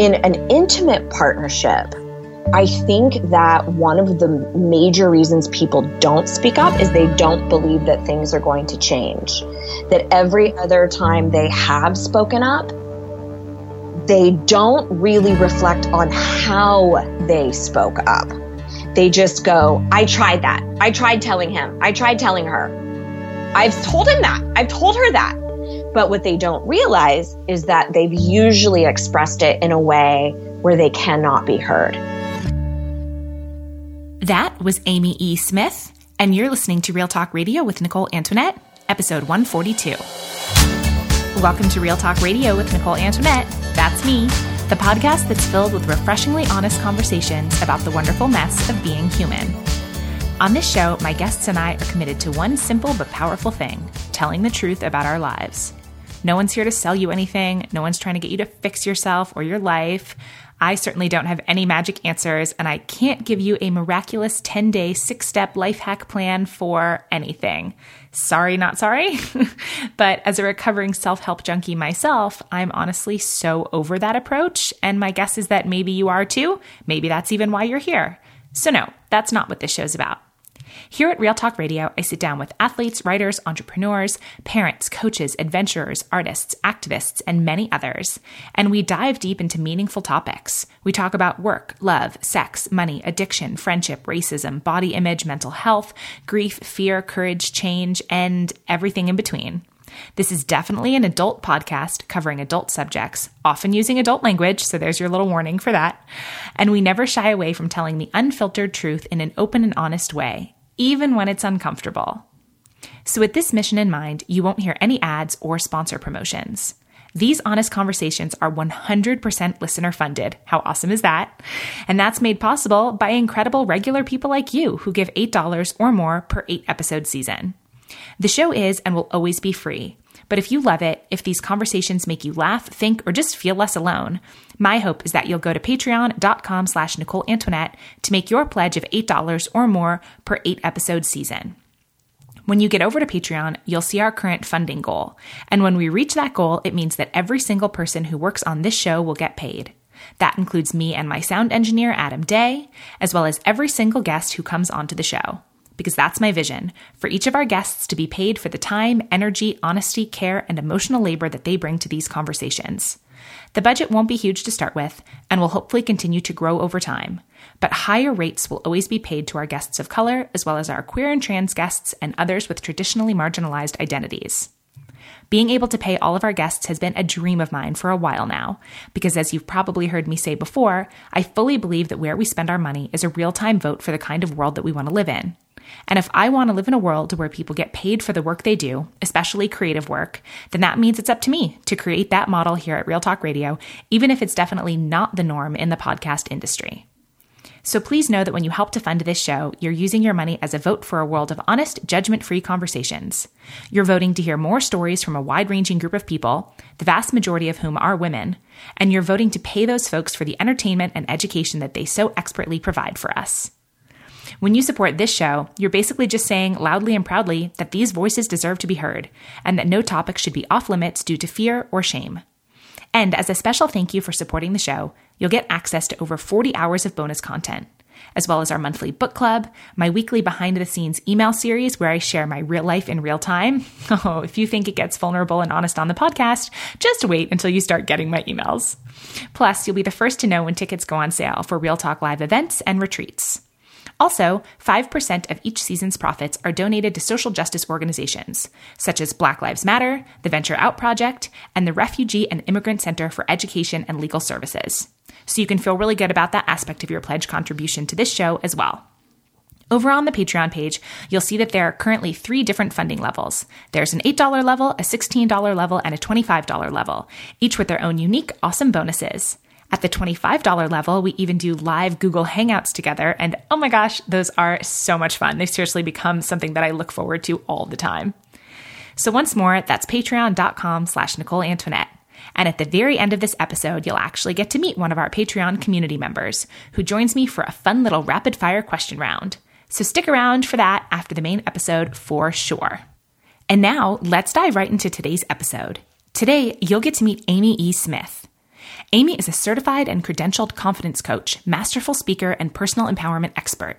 in an intimate partnership, I think that one of the major reasons people don't speak up is they don't believe that things are going to change. That every other time they have spoken up, they don't really reflect on how they spoke up. They just go, I tried that. I tried telling him. I tried telling her. I've told him that. I've told her that. But what they don't realize is that they've usually expressed it in a way where they cannot be heard. That was Amy E. Smith, and you're listening to Real Talk Radio with Nicole Antoinette, episode 142. Welcome to Real Talk Radio with Nicole Antoinette. That's me, the podcast that's filled with refreshingly honest conversations about the wonderful mess of being human. On this show, my guests and I are committed to one simple but powerful thing telling the truth about our lives. No one's here to sell you anything. No one's trying to get you to fix yourself or your life. I certainly don't have any magic answers, and I can't give you a miraculous 10 day, six step life hack plan for anything. Sorry, not sorry. but as a recovering self help junkie myself, I'm honestly so over that approach. And my guess is that maybe you are too. Maybe that's even why you're here. So, no, that's not what this show's about. Here at Real Talk Radio, I sit down with athletes, writers, entrepreneurs, parents, coaches, adventurers, artists, activists, and many others. And we dive deep into meaningful topics. We talk about work, love, sex, money, addiction, friendship, racism, body image, mental health, grief, fear, courage, change, and everything in between. This is definitely an adult podcast covering adult subjects, often using adult language, so there's your little warning for that. And we never shy away from telling the unfiltered truth in an open and honest way, even when it's uncomfortable. So, with this mission in mind, you won't hear any ads or sponsor promotions. These honest conversations are 100% listener funded. How awesome is that? And that's made possible by incredible regular people like you who give $8 or more per eight episode season. The show is and will always be free. But if you love it, if these conversations make you laugh, think, or just feel less alone, my hope is that you'll go to patreon.com slash Nicole Antoinette to make your pledge of $8 or more per eight episode season. When you get over to Patreon, you'll see our current funding goal. And when we reach that goal, it means that every single person who works on this show will get paid. That includes me and my sound engineer, Adam Day, as well as every single guest who comes onto the show because that's my vision for each of our guests to be paid for the time, energy, honesty, care, and emotional labor that they bring to these conversations. The budget won't be huge to start with and will hopefully continue to grow over time, but higher rates will always be paid to our guests of color, as well as our queer and trans guests and others with traditionally marginalized identities. Being able to pay all of our guests has been a dream of mine for a while now, because as you've probably heard me say before, I fully believe that where we spend our money is a real time vote for the kind of world that we want to live in. And if I want to live in a world where people get paid for the work they do, especially creative work, then that means it's up to me to create that model here at Real Talk Radio, even if it's definitely not the norm in the podcast industry. So please know that when you help to fund this show, you're using your money as a vote for a world of honest, judgment free conversations. You're voting to hear more stories from a wide ranging group of people, the vast majority of whom are women, and you're voting to pay those folks for the entertainment and education that they so expertly provide for us. When you support this show, you're basically just saying loudly and proudly that these voices deserve to be heard and that no topic should be off limits due to fear or shame. And as a special thank you for supporting the show, you'll get access to over 40 hours of bonus content, as well as our monthly book club, my weekly behind the scenes email series where I share my real life in real time. Oh, if you think it gets vulnerable and honest on the podcast, just wait until you start getting my emails. Plus, you'll be the first to know when tickets go on sale for Real Talk Live events and retreats. Also, 5% of each season's profits are donated to social justice organizations, such as Black Lives Matter, the Venture Out Project, and the Refugee and Immigrant Center for Education and Legal Services. So you can feel really good about that aspect of your pledge contribution to this show as well. Over on the Patreon page, you'll see that there are currently three different funding levels. There's an $8 level, a $16 level, and a $25 level, each with their own unique, awesome bonuses. At the $25 level, we even do live Google Hangouts together. And oh my gosh, those are so much fun. They've seriously become something that I look forward to all the time. So once more, that's patreon.com slash Nicole Antoinette. And at the very end of this episode, you'll actually get to meet one of our Patreon community members who joins me for a fun little rapid fire question round. So stick around for that after the main episode for sure. And now let's dive right into today's episode. Today, you'll get to meet Amy E. Smith. Amy is a certified and credentialed confidence coach, masterful speaker, and personal empowerment expert.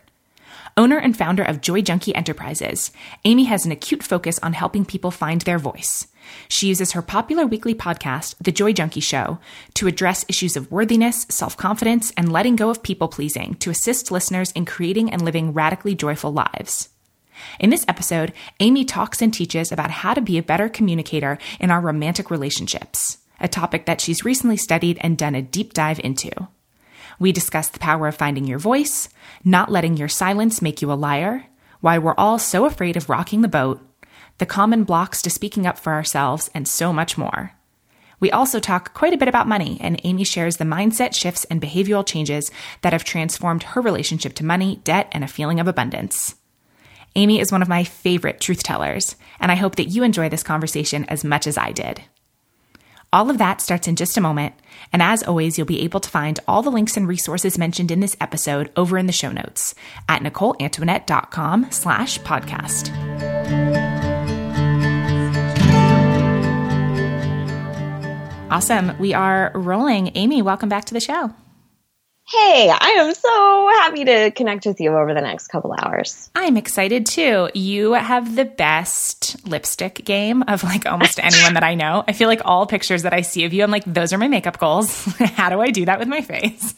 Owner and founder of Joy Junkie Enterprises, Amy has an acute focus on helping people find their voice. She uses her popular weekly podcast, The Joy Junkie Show, to address issues of worthiness, self confidence, and letting go of people pleasing to assist listeners in creating and living radically joyful lives. In this episode, Amy talks and teaches about how to be a better communicator in our romantic relationships, a topic that she's recently studied and done a deep dive into. We discuss the power of finding your voice, not letting your silence make you a liar, why we're all so afraid of rocking the boat, the common blocks to speaking up for ourselves, and so much more. We also talk quite a bit about money, and Amy shares the mindset shifts and behavioral changes that have transformed her relationship to money, debt, and a feeling of abundance. Amy is one of my favorite truth tellers, and I hope that you enjoy this conversation as much as I did. All of that starts in just a moment. And as always, you'll be able to find all the links and resources mentioned in this episode over in the show notes at NicoleAntoinette.com slash podcast. Awesome. We are rolling. Amy, welcome back to the show. Hey, I am so happy to connect with you over the next couple hours. I'm excited too. You have the best lipstick game of like almost anyone that I know. I feel like all pictures that I see of you, I'm like, those are my makeup goals. How do I do that with my face?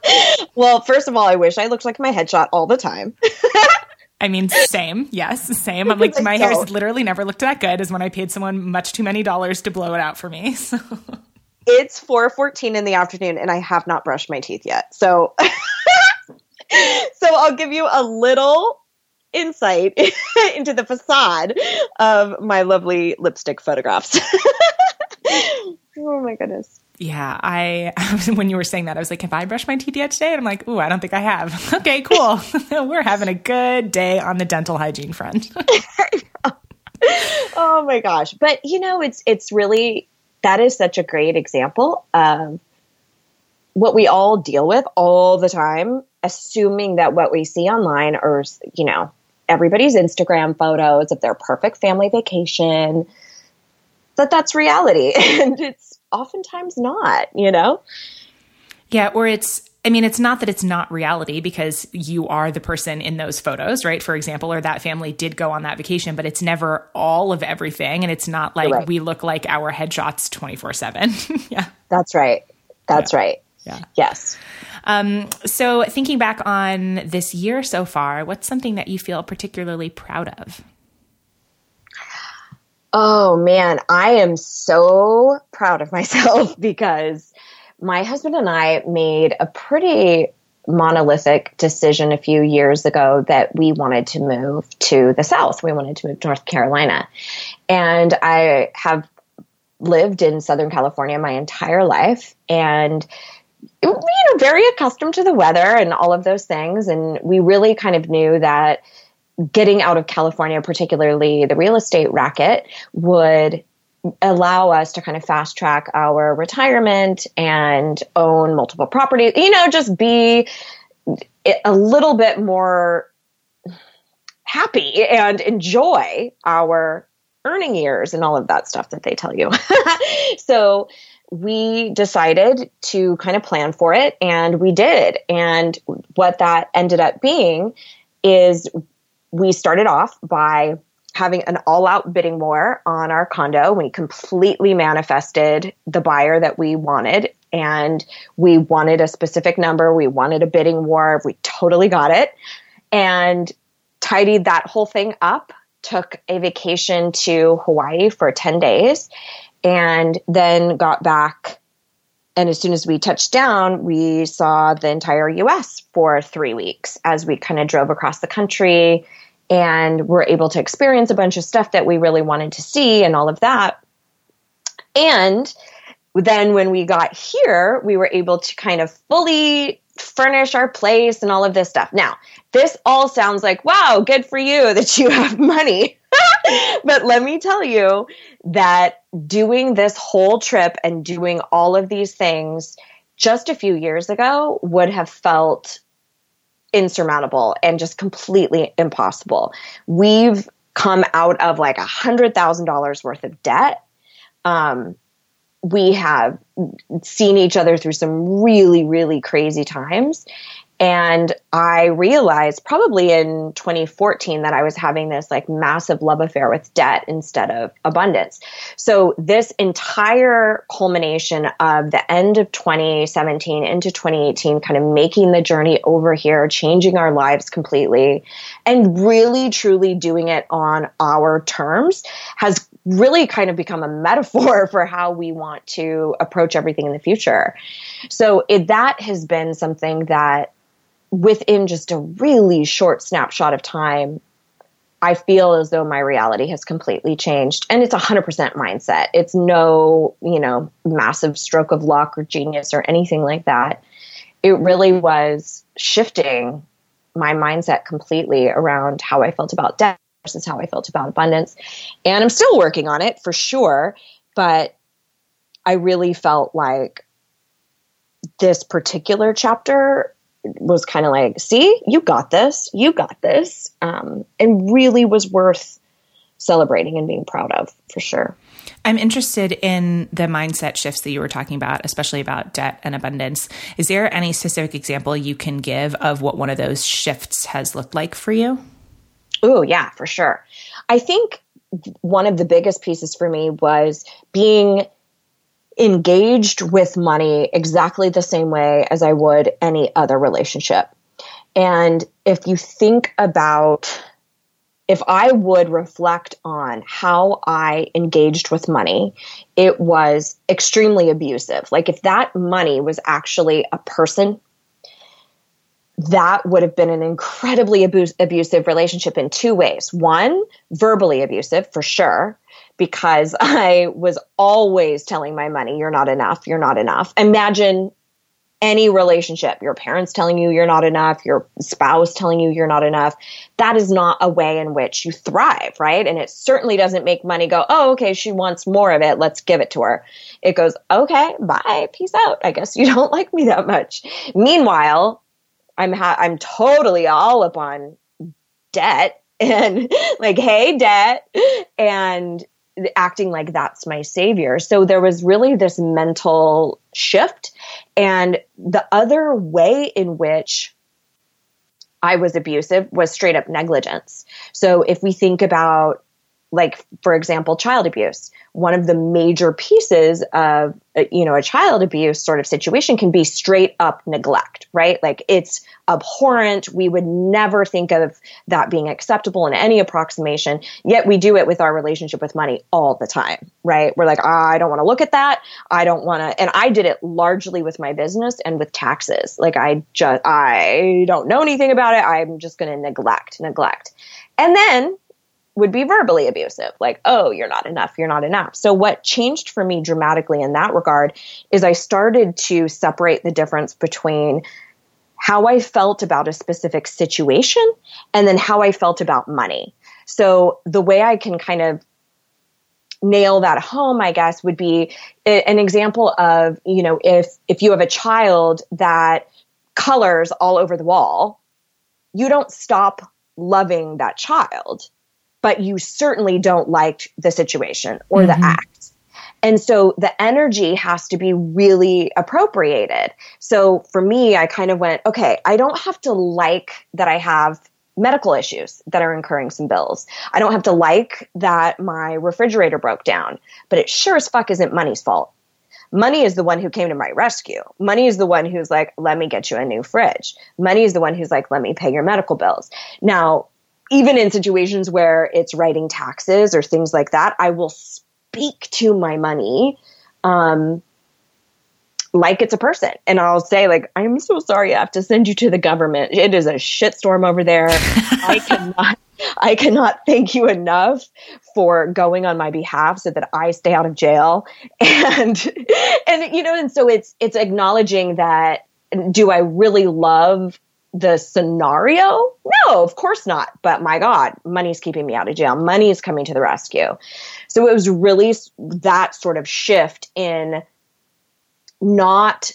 well, first of all, I wish I looked like my headshot all the time. I mean, same. Yes, same. I'm like, my hair's literally never looked that good as when I paid someone much too many dollars to blow it out for me. So. It's 4:14 in the afternoon and I have not brushed my teeth yet. So So I'll give you a little insight into the facade of my lovely lipstick photographs. oh my goodness. Yeah, I when you were saying that, I was like, "Have I brushed my teeth yet today?" And I'm like, "Ooh, I don't think I have." okay, cool. we're having a good day on the dental hygiene front. oh my gosh! But you know, it's it's really that is such a great example of what we all deal with all the time, assuming that what we see online are, you know, everybody's Instagram photos of their perfect family vacation, that that's reality. And it's oftentimes not, you know? Yeah, or it's I mean, it's not that it's not reality because you are the person in those photos, right? For example, or that family did go on that vacation, but it's never all of everything. And it's not like right. we look like our headshots 24 7. Yeah. That's right. That's yeah. right. Yeah. Yes. Um, so, thinking back on this year so far, what's something that you feel particularly proud of? Oh, man. I am so proud of myself because my husband and I made a pretty monolithic decision a few years ago that we wanted to move to the South. We wanted to move to North Carolina. And I have lived in Southern California my entire life and you know very accustomed to the weather and all of those things and we really kind of knew that getting out of California particularly the real estate racket would allow us to kind of fast track our retirement and own multiple properties, you know, just be a little bit more happy and enjoy our earning years and all of that stuff that they tell you. so we decided to kind of plan for it and we did. And what that ended up being is we started off by having an all out bidding war on our condo. We completely manifested the buyer that we wanted and we wanted a specific number. We wanted a bidding war. We totally got it and tidied that whole thing up. Took a vacation to Hawaii for 10 days and then got back. And as soon as we touched down, we saw the entire US for three weeks as we kind of drove across the country and we're able to experience a bunch of stuff that we really wanted to see and all of that. And then when we got here, we were able to kind of fully furnish our place and all of this stuff. Now, this all sounds like, wow, good for you that you have money. but let me tell you that doing this whole trip and doing all of these things just a few years ago would have felt insurmountable and just completely impossible. We've come out of like a hundred thousand dollars worth of debt. Um, we have seen each other through some really, really crazy times. And I realized probably in 2014 that I was having this like massive love affair with debt instead of abundance. So this entire culmination of the end of 2017 into 2018, kind of making the journey over here, changing our lives completely and really truly doing it on our terms has really kind of become a metaphor for how we want to approach everything in the future. So it, that has been something that within just a really short snapshot of time, I feel as though my reality has completely changed. And it's 100% mindset. It's no, you know, massive stroke of luck or genius or anything like that. It really was shifting my mindset completely around how I felt about debt versus how I felt about abundance. And I'm still working on it for sure. But I really felt like this particular chapter was kind of like, see, you got this, you got this, um, and really was worth celebrating and being proud of for sure. I'm interested in the mindset shifts that you were talking about, especially about debt and abundance. Is there any specific example you can give of what one of those shifts has looked like for you? Oh, yeah, for sure. I think one of the biggest pieces for me was being engaged with money exactly the same way as I would any other relationship. And if you think about if I would reflect on how I engaged with money, it was extremely abusive. Like if that money was actually a person, that would have been an incredibly abusive relationship in two ways. One, verbally abusive for sure because I was always telling my money, you're not enough, you're not enough. Imagine any relationship, your parents telling you you're not enough, your spouse telling you you're not enough. That is not a way in which you thrive, right? And it certainly doesn't make money go, oh, okay, she wants more of it, let's give it to her. It goes, okay, bye, peace out. I guess you don't like me that much. Meanwhile, I'm ha- I'm totally all up on debt and like, hey, debt. And acting like that's my savior. So there was really this mental shift. And the other way in which I was abusive was straight up negligence. So if we think about like for example child abuse. One of the major pieces of uh, you know a child abuse sort of situation can be straight up neglect right? Like it's abhorrent. We would never think of that being acceptable in any approximation. Yet we do it with our relationship with money all the time right? We're like oh, i don't want to look at that. I don't want to and i did it largely with my business and with taxes. Like i just i don't know anything about it. I'm just going to neglect neglect. And then would be verbally abusive, like, oh, you're not enough, you're not enough. So, what changed for me dramatically in that regard is I started to separate the difference between how I felt about a specific situation and then how I felt about money. So, the way I can kind of nail that home i guess would be an example of you know if if you have a child that colors all over the wall you don't stop loving that child but you certainly don't like the situation or mm-hmm. the act. And so the energy has to be really appropriated. So for me, I kind of went, okay, I don't have to like that I have medical issues that are incurring some bills. I don't have to like that my refrigerator broke down, but it sure as fuck isn't money's fault. Money is the one who came to my rescue. Money is the one who's like, let me get you a new fridge. Money is the one who's like, let me pay your medical bills. Now, even in situations where it's writing taxes or things like that, I will speak to my money um, like it's a person. And I'll say, like, I'm so sorry I have to send you to the government. It is a shitstorm over there. I cannot I cannot thank you enough for going on my behalf so that I stay out of jail. And and you know, and so it's it's acknowledging that do I really love the scenario? No, of course not. But my God, money's keeping me out of jail. Money is coming to the rescue. So it was really that sort of shift in not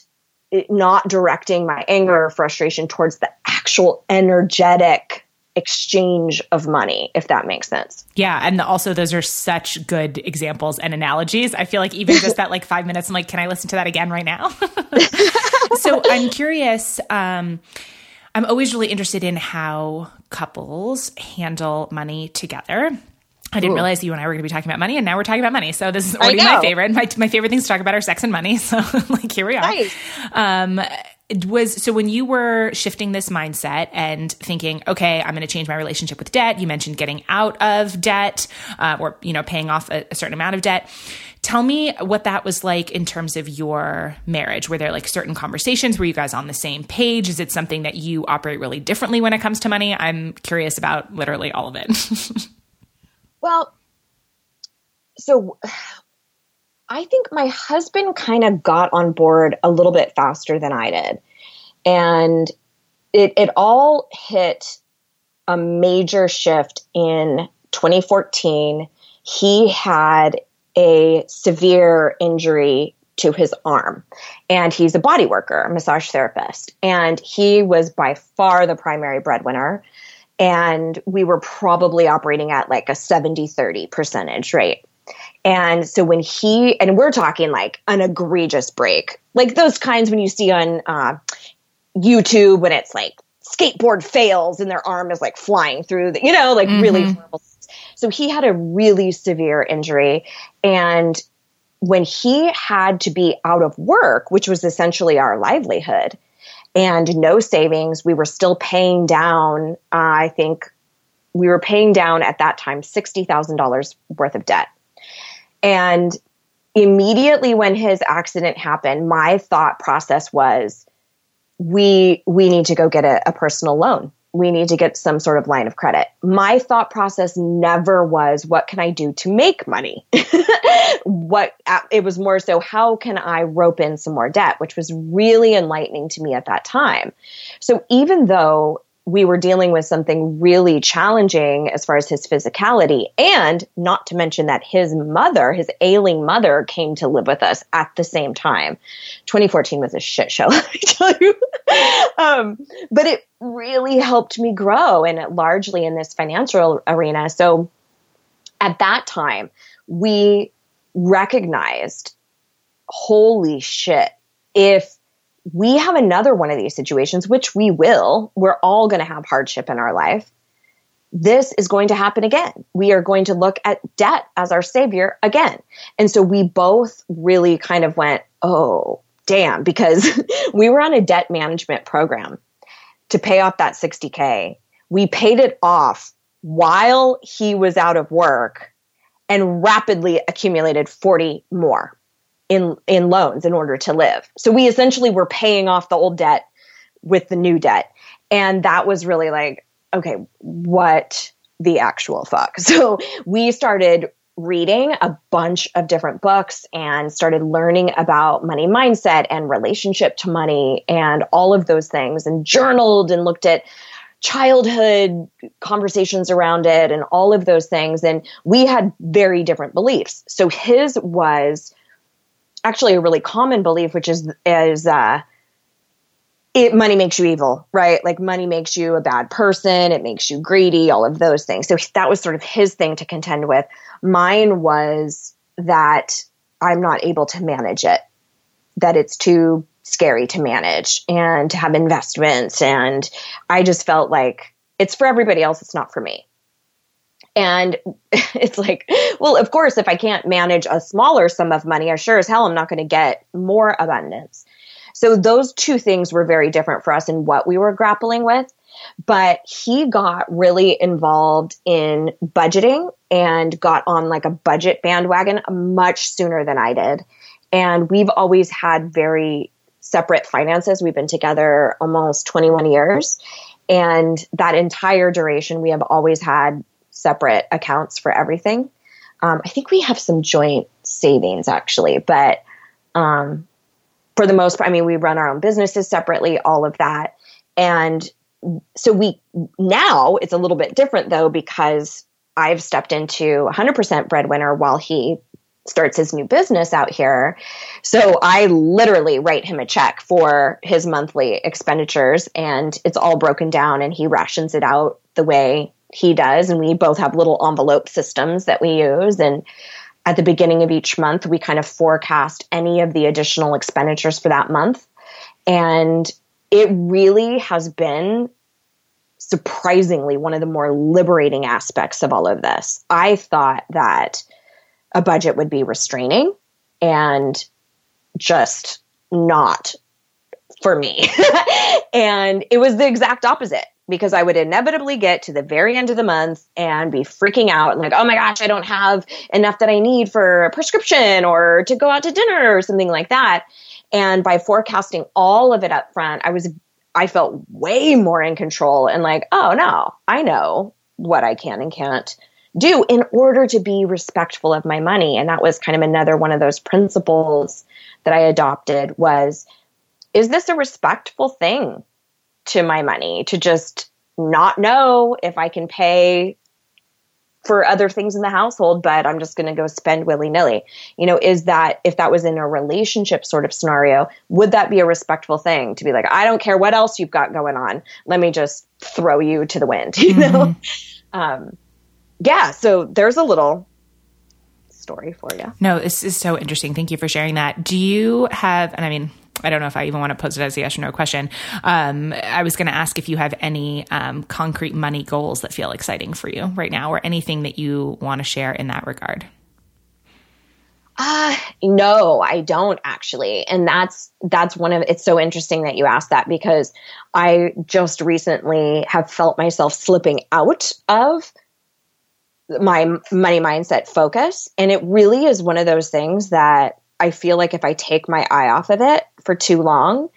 not directing my anger or frustration towards the actual energetic exchange of money, if that makes sense. Yeah. And also, those are such good examples and analogies. I feel like even just that like five minutes, I'm like, can I listen to that again right now? so I'm curious. Um, I'm always really interested in how couples handle money together. I didn't Ooh. realize you and I were going to be talking about money, and now we're talking about money. So this is already my favorite. My, my favorite things to talk about are sex and money. So like here we are. Nice. Um, was so when you were shifting this mindset and thinking, okay, I'm going to change my relationship with debt. You mentioned getting out of debt, uh, or you know, paying off a, a certain amount of debt. Tell me what that was like in terms of your marriage. Were there like certain conversations? Were you guys on the same page? Is it something that you operate really differently when it comes to money? I'm curious about literally all of it. well, so I think my husband kind of got on board a little bit faster than I did. And it, it all hit a major shift in 2014. He had a severe injury to his arm. And he's a body worker, a massage therapist. And he was by far the primary breadwinner. And we were probably operating at like a 70 30 percentage rate. And so when he, and we're talking like an egregious break, like those kinds when you see on uh, YouTube when it's like skateboard fails and their arm is like flying through the, you know, like mm-hmm. really horrible. So he had a really severe injury. And when he had to be out of work, which was essentially our livelihood, and no savings, we were still paying down, uh, I think we were paying down at that time $60,000 worth of debt. And immediately when his accident happened, my thought process was, we we need to go get a, a, personal loan. We need to get some sort of line of credit. My thought process never was, what can I do to make money? what uh, it was more so, how can I rope in some more debt, which was really enlightening to me at that time. So even though we were dealing with something really challenging as far as his physicality. And not to mention that his mother, his ailing mother, came to live with us at the same time. 2014 was a shit show, let me tell you. um, but it really helped me grow and largely in this financial arena. So at that time, we recognized holy shit, if we have another one of these situations, which we will. We're all going to have hardship in our life. This is going to happen again. We are going to look at debt as our savior again. And so we both really kind of went, oh, damn, because we were on a debt management program to pay off that 60K. We paid it off while he was out of work and rapidly accumulated 40 more in in loans in order to live. So we essentially were paying off the old debt with the new debt. And that was really like, okay, what the actual fuck? So we started reading a bunch of different books and started learning about money mindset and relationship to money and all of those things and journaled and looked at childhood conversations around it and all of those things and we had very different beliefs. So his was actually a really common belief, which is is uh, it money makes you evil, right? Like money makes you a bad person, it makes you greedy, all of those things. So that was sort of his thing to contend with. Mine was that I'm not able to manage it, that it's too scary to manage and to have investments. And I just felt like it's for everybody else, it's not for me. And it's like, well, of course, if I can't manage a smaller sum of money, I sure as hell I'm not going to get more abundance. So those two things were very different for us in what we were grappling with. But he got really involved in budgeting and got on like a budget bandwagon much sooner than I did. And we've always had very separate finances. We've been together almost 21 years. And that entire duration, we have always had separate accounts for everything. Um, I think we have some joint savings actually, but um, for the most part, I mean, we run our own businesses separately, all of that. And so we now it's a little bit different though, because I've stepped into 100% breadwinner while he starts his new business out here. So I literally write him a check for his monthly expenditures and it's all broken down and he rations it out the way he does. And we both have little envelope systems that we use. And at the beginning of each month, we kind of forecast any of the additional expenditures for that month. And it really has been surprisingly one of the more liberating aspects of all of this. I thought that a budget would be restraining and just not for me. and it was the exact opposite because I would inevitably get to the very end of the month and be freaking out and like, oh my gosh, I don't have enough that I need for a prescription or to go out to dinner or something like that. And by forecasting all of it up front, I was I felt way more in control and like, oh no, I know what I can and can't do in order to be respectful of my money. And that was kind of another one of those principles that I adopted was is this a respectful thing to my money to just not know if I can pay for other things in the household, but I'm just going to go spend willy nilly. You know, is that if that was in a relationship sort of scenario, would that be a respectful thing to be like, I don't care what else you've got going on. Let me just throw you to the wind, you mm-hmm. know? Um, yeah, so there's a little story for you. No, this is so interesting. Thank you for sharing that. Do you have, and I mean, I don't know if I even want to pose it as a yes or no question. Um, I was going to ask if you have any um, concrete money goals that feel exciting for you right now, or anything that you want to share in that regard. Uh, no, I don't actually. And that's, that's one of, it's so interesting that you asked that because I just recently have felt myself slipping out of my money mindset focus. And it really is one of those things that I feel like if I take my eye off of it for too long,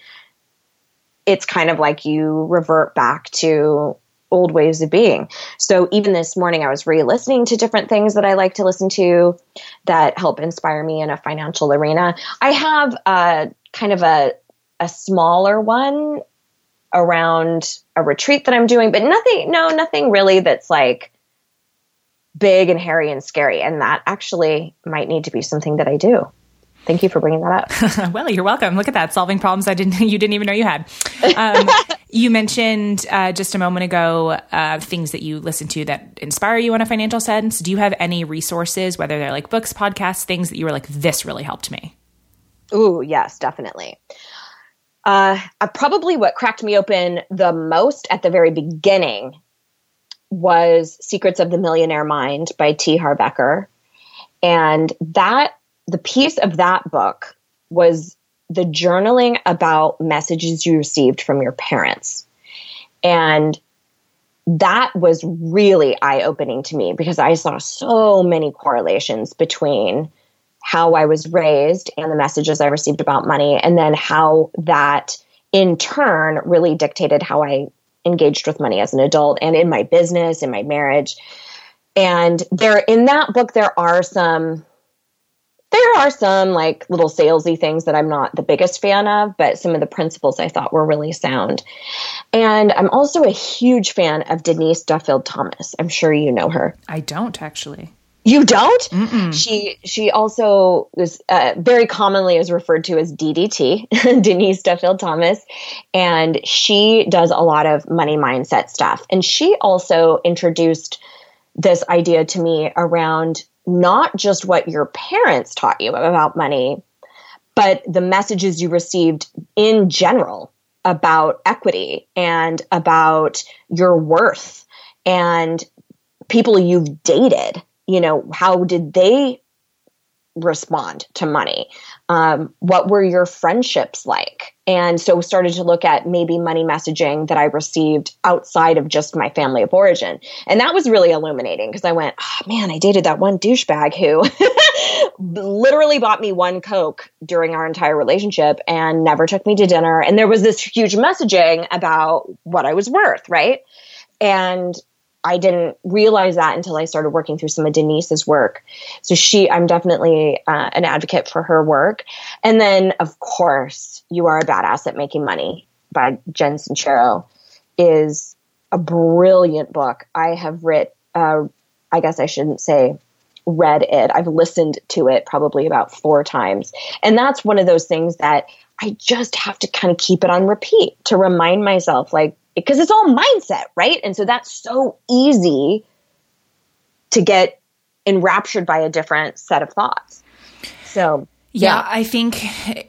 it's kind of like you revert back to old ways of being. So even this morning, I was re listening to different things that I like to listen to that help inspire me in a financial arena. I have a kind of a, a smaller one around a retreat that I'm doing, but nothing, no, nothing really that's like big and hairy and scary. And that actually might need to be something that I do. Thank you for bringing that up. well, you're welcome. Look at that, solving problems I didn't you didn't even know you had. Um, you mentioned uh, just a moment ago uh, things that you listen to that inspire you in a financial sense. Do you have any resources, whether they're like books, podcasts, things that you were like, this really helped me? Ooh, yes, definitely. Uh, probably what cracked me open the most at the very beginning was Secrets of the Millionaire Mind by T. Harv Eker. And that the piece of that book was the journaling about messages you received from your parents. And that was really eye opening to me because I saw so many correlations between how I was raised and the messages I received about money, and then how that in turn really dictated how I engaged with money as an adult and in my business, in my marriage. And there in that book, there are some there are some like little salesy things that I'm not the biggest fan of, but some of the principles I thought were really sound. And I'm also a huge fan of Denise Duffield Thomas. I'm sure you know her. I don't actually. You don't? Mm-mm. She she also is uh, very commonly is referred to as DDT, Denise Duffield Thomas, and she does a lot of money mindset stuff. And she also introduced this idea to me around not just what your parents taught you about money, but the messages you received in general about equity and about your worth and people you've dated. You know, how did they respond to money? Um, what were your friendships like? And so started to look at maybe money messaging that I received outside of just my family of origin. And that was really illuminating because I went, oh, man, I dated that one douchebag who literally bought me one Coke during our entire relationship and never took me to dinner. And there was this huge messaging about what I was worth, right? And I didn't realize that until I started working through some of Denise's work. So she, I'm definitely uh, an advocate for her work. And then, of course, You Are a Badass at Making Money by Jen Sincero is a brilliant book. I have written, uh, I guess I shouldn't say read it. I've listened to it probably about four times. And that's one of those things that I just have to kind of keep it on repeat to remind myself, like, because it's all mindset, right? And so that's so easy to get enraptured by a different set of thoughts. So, yeah, yeah, I think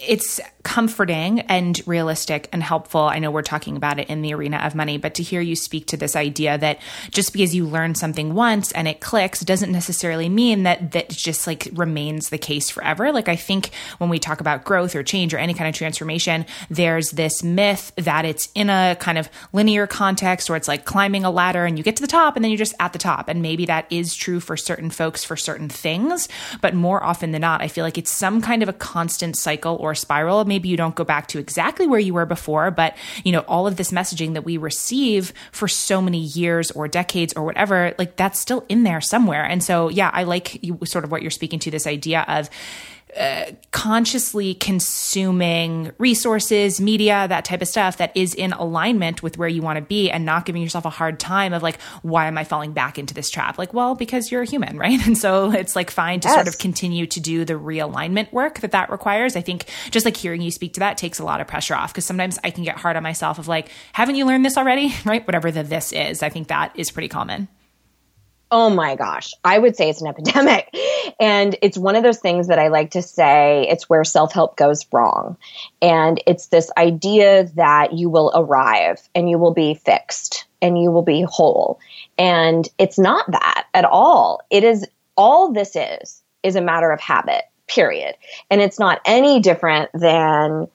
it's comforting and realistic and helpful. I know we're talking about it in the arena of money, but to hear you speak to this idea that just because you learn something once and it clicks doesn't necessarily mean that that just like remains the case forever. Like I think when we talk about growth or change or any kind of transformation, there's this myth that it's in a kind of linear context or it's like climbing a ladder and you get to the top and then you're just at the top. And maybe that is true for certain folks for certain things, but more often than not, I feel like it's some kind of a constant cycle or spiral maybe you don't go back to exactly where you were before, but you know, all of this messaging that we receive for so many years or decades or whatever, like that's still in there somewhere. And so, yeah, I like you, sort of what you're speaking to this idea of uh, consciously consuming resources, media, that type of stuff that is in alignment with where you want to be and not giving yourself a hard time of like, why am I falling back into this trap? Like, well, because you're a human, right? And so it's like fine to yes. sort of continue to do the realignment work that that requires. I think just like hearing you speak to that takes a lot of pressure off because sometimes I can get hard on myself of like, haven't you learned this already? Right? Whatever the this is. I think that is pretty common. Oh my gosh. I would say it's an epidemic. And it's one of those things that I like to say it's where self help goes wrong. And it's this idea that you will arrive and you will be fixed and you will be whole. And it's not that at all. It is all this is, is a matter of habit, period. And it's not any different than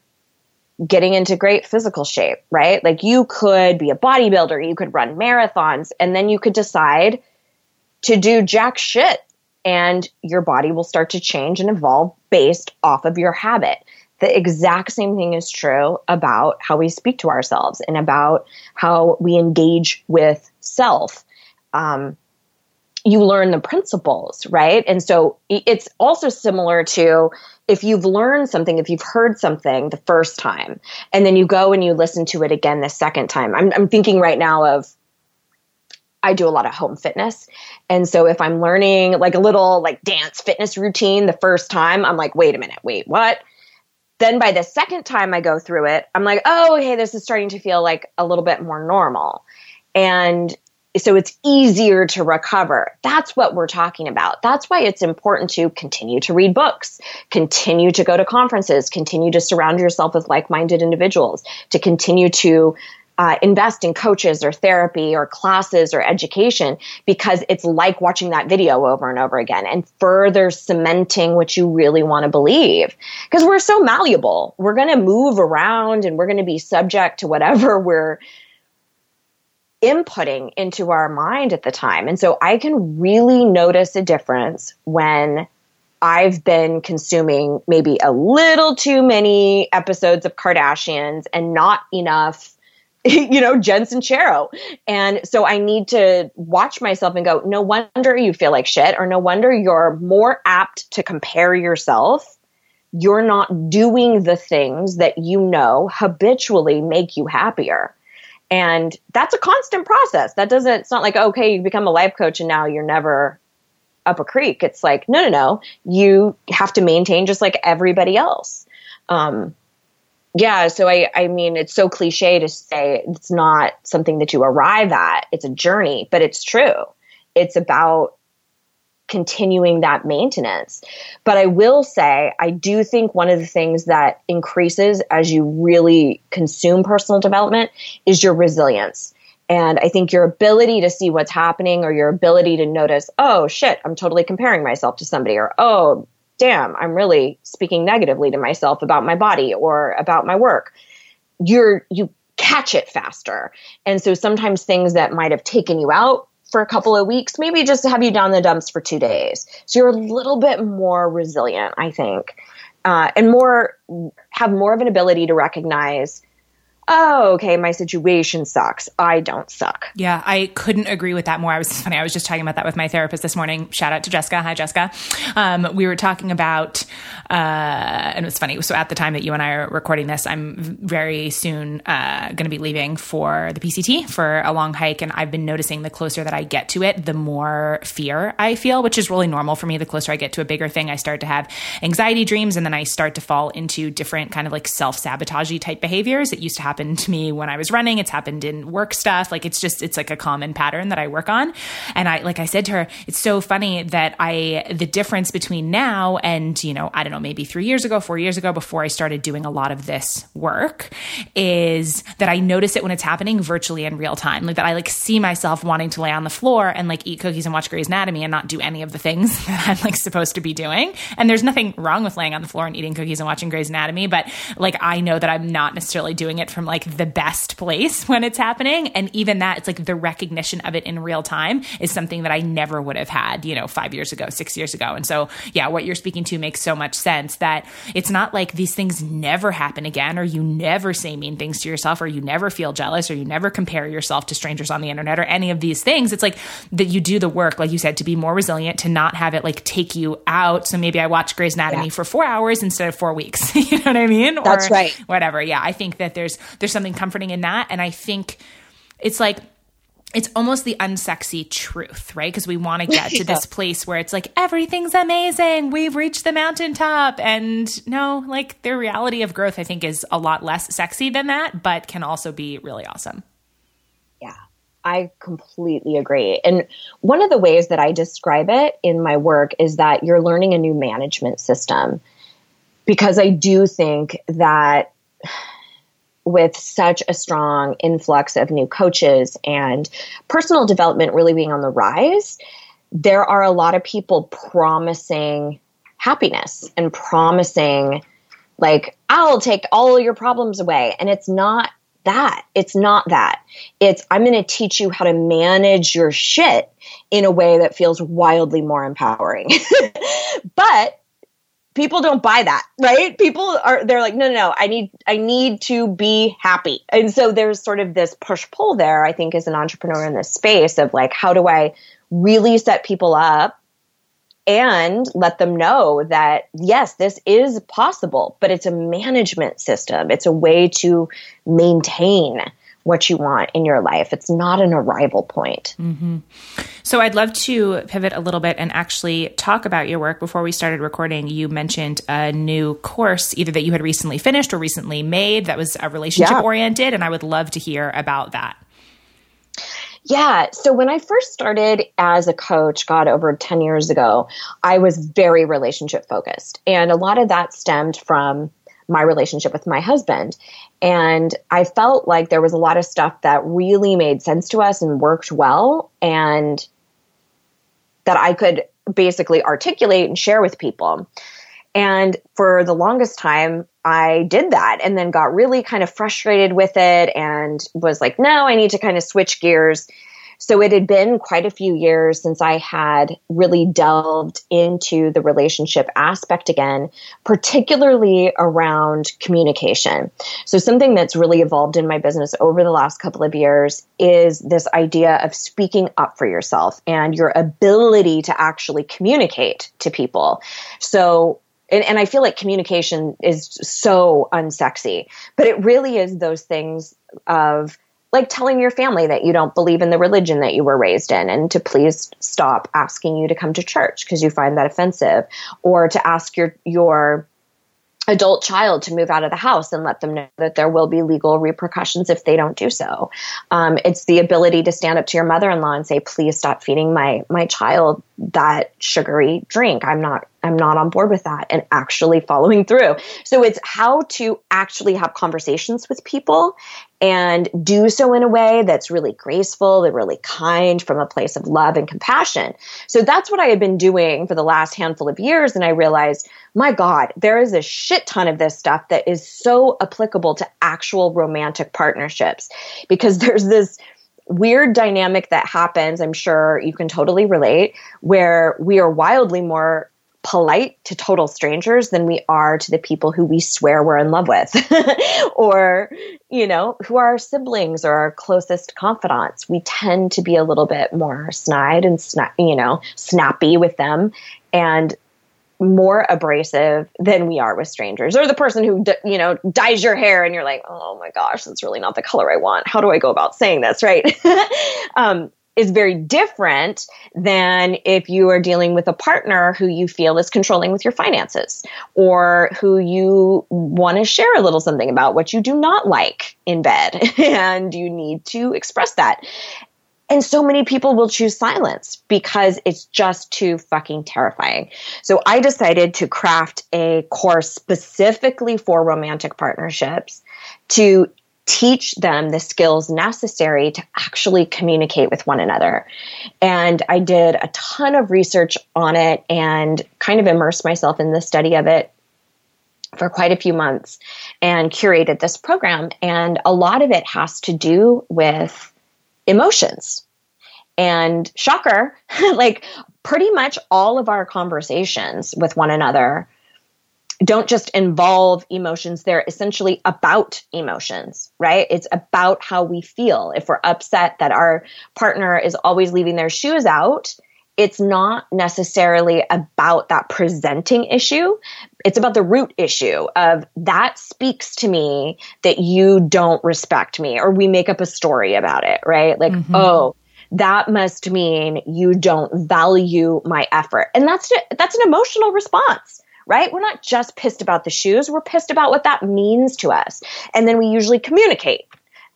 getting into great physical shape, right? Like you could be a bodybuilder, you could run marathons, and then you could decide to do jack shit and your body will start to change and evolve based off of your habit. The exact same thing is true about how we speak to ourselves and about how we engage with self. Um, you learn the principles, right? And so it's also similar to if you've learned something, if you've heard something the first time, and then you go and you listen to it again the second time. I'm, I'm thinking right now of I do a lot of home fitness. And so if I'm learning like a little like dance fitness routine the first time, I'm like, wait a minute, wait, what? Then by the second time I go through it, I'm like, oh, hey, this is starting to feel like a little bit more normal. And so it's easier to recover. That's what we're talking about. That's why it's important to continue to read books, continue to go to conferences, continue to surround yourself with like minded individuals, to continue to uh, invest in coaches or therapy or classes or education because it's like watching that video over and over again and further cementing what you really want to believe. Because we're so malleable. We're going to move around and we're going to be subject to whatever we're inputting into our mind at the time. And so I can really notice a difference when I've been consuming maybe a little too many episodes of Kardashians and not enough you know, Jen Sincero. And so I need to watch myself and go, no wonder you feel like shit, or no wonder you're more apt to compare yourself. You're not doing the things that you know habitually make you happier. And that's a constant process. That doesn't, it's not like, okay, you become a life coach and now you're never up a creek. It's like, no, no, no. You have to maintain just like everybody else. Um, yeah, so I, I mean, it's so cliche to say it's not something that you arrive at. It's a journey, but it's true. It's about continuing that maintenance. But I will say, I do think one of the things that increases as you really consume personal development is your resilience. And I think your ability to see what's happening or your ability to notice, oh shit, I'm totally comparing myself to somebody, or oh, damn, I'm really speaking negatively to myself about my body or about my work. You're, you catch it faster. And so sometimes things that might have taken you out for a couple of weeks, maybe just have you down the dumps for two days. So you're a little bit more resilient, I think, uh, and more, have more of an ability to recognize oh, okay, my situation sucks. I don't suck. Yeah, I couldn't agree with that more. I was funny. I was just talking about that with my therapist this morning. Shout out to Jessica. Hi, Jessica. Um, we were talking about, uh, and it was funny. So at the time that you and I are recording this, I'm very soon uh, going to be leaving for the PCT for a long hike, and I've been noticing the closer that I get to it, the more fear I feel, which is really normal for me. The closer I get to a bigger thing, I start to have anxiety dreams, and then I start to fall into different kind of like self sabotagey type behaviors that used to happen happened to me when I was running. It's happened in work stuff. Like it's just, it's like a common pattern that I work on. And I, like I said to her, it's so funny that I, the difference between now and, you know, I don't know, maybe three years ago, four years ago, before I started doing a lot of this work is that I notice it when it's happening virtually in real time. Like that I like see myself wanting to lay on the floor and like eat cookies and watch Grey's Anatomy and not do any of the things that I'm like supposed to be doing. And there's nothing wrong with laying on the floor and eating cookies and watching Grey's Anatomy, but like I know that I'm not necessarily doing it from like the best place when it's happening. And even that, it's like the recognition of it in real time is something that I never would have had, you know, five years ago, six years ago. And so, yeah, what you're speaking to makes so much sense that it's not like these things never happen again, or you never say mean things to yourself, or you never feel jealous, or you never compare yourself to strangers on the internet, or any of these things. It's like that you do the work, like you said, to be more resilient, to not have it like take you out. So maybe I watch Grey's Anatomy yeah. for four hours instead of four weeks. you know what I mean? That's or right. Whatever. Yeah, I think that there's there's something comforting in that. And I think it's like, it's almost the unsexy truth, right? Because we want to get to this place where it's like everything's amazing. We've reached the mountaintop. And no, like the reality of growth, I think, is a lot less sexy than that, but can also be really awesome. Yeah, I completely agree. And one of the ways that I describe it in my work is that you're learning a new management system. Because I do think that with such a strong influx of new coaches and personal development really being on the rise, there are a lot of people promising happiness and promising, like, I'll take all your problems away. And it's not that. It's not that. It's, I'm going to teach you how to manage your shit in a way that feels wildly more empowering. but people don't buy that right? People are they're like no no no i need i need to be happy. And so there's sort of this push pull there i think as an entrepreneur in this space of like how do i really set people up and let them know that yes this is possible but it's a management system. It's a way to maintain what you want in your life. It's not an arrival point. Mm-hmm. So I'd love to pivot a little bit and actually talk about your work. Before we started recording, you mentioned a new course, either that you had recently finished or recently made that was a relationship yeah. oriented. And I would love to hear about that. Yeah. So when I first started as a coach, God, over 10 years ago, I was very relationship focused. And a lot of that stemmed from my relationship with my husband. And I felt like there was a lot of stuff that really made sense to us and worked well and that I could basically articulate and share with people. And for the longest time, I did that and then got really kind of frustrated with it and was like, no, I need to kind of switch gears so it had been quite a few years since I had really delved into the relationship aspect again, particularly around communication. So something that's really evolved in my business over the last couple of years is this idea of speaking up for yourself and your ability to actually communicate to people. So and, and, I feel like communication is so unsexy, but it really is those things of like telling your family that you don't believe in the religion that you were raised in and to please stop asking you to come to church because you find that offensive or to ask your your adult child to move out of the house and let them know that there will be legal repercussions if they don't do so. Um, it's the ability to stand up to your mother-in-law and say, "Please stop feeding my my child that sugary drink. I'm not I'm not on board with that and actually following through. So it's how to actually have conversations with people and do so in a way that's really graceful, that really kind from a place of love and compassion. So that's what I had been doing for the last handful of years. And I realized, my God, there is a shit ton of this stuff that is so applicable to actual romantic partnerships because there's this weird dynamic that happens. I'm sure you can totally relate where we are wildly more polite to total strangers than we are to the people who we swear we're in love with. Or you know who are our siblings or our closest confidants. We tend to be a little bit more snide and sna- you know snappy with them and more abrasive than we are with strangers. Or the person who you know dyes your hair and you're like oh my gosh that's really not the color i want. How do i go about saying this? Right? Um, is very different than if you are dealing with a partner who you feel is controlling with your finances or who you want to share a little something about what you do not like in bed and you need to express that. And so many people will choose silence because it's just too fucking terrifying. So I decided to craft a course specifically for romantic partnerships to teach them the skills necessary to actually communicate with one another. And I did a ton of research on it and kind of immersed myself in the study of it for quite a few months and curated this program. And a lot of it has to do with emotions. And shocker, like pretty much all of our conversations with one another don't just involve emotions. They're essentially about emotions, right? It's about how we feel. If we're upset that our partner is always leaving their shoes out, it's not necessarily about that presenting issue. It's about the root issue of that speaks to me that you don't respect me, or we make up a story about it, right? Like, mm-hmm. oh, that must mean you don't value my effort. And that's, that's an emotional response right? We're not just pissed about the shoes, we're pissed about what that means to us. And then we usually communicate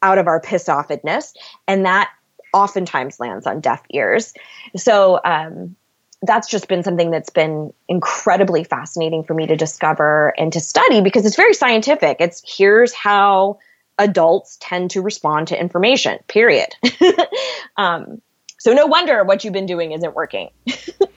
out of our pissed offedness, and that oftentimes lands on deaf ears. So, um, that's just been something that's been incredibly fascinating for me to discover and to study because it's very scientific. It's here's how adults tend to respond to information, period. um, so, no wonder what you've been doing isn't working.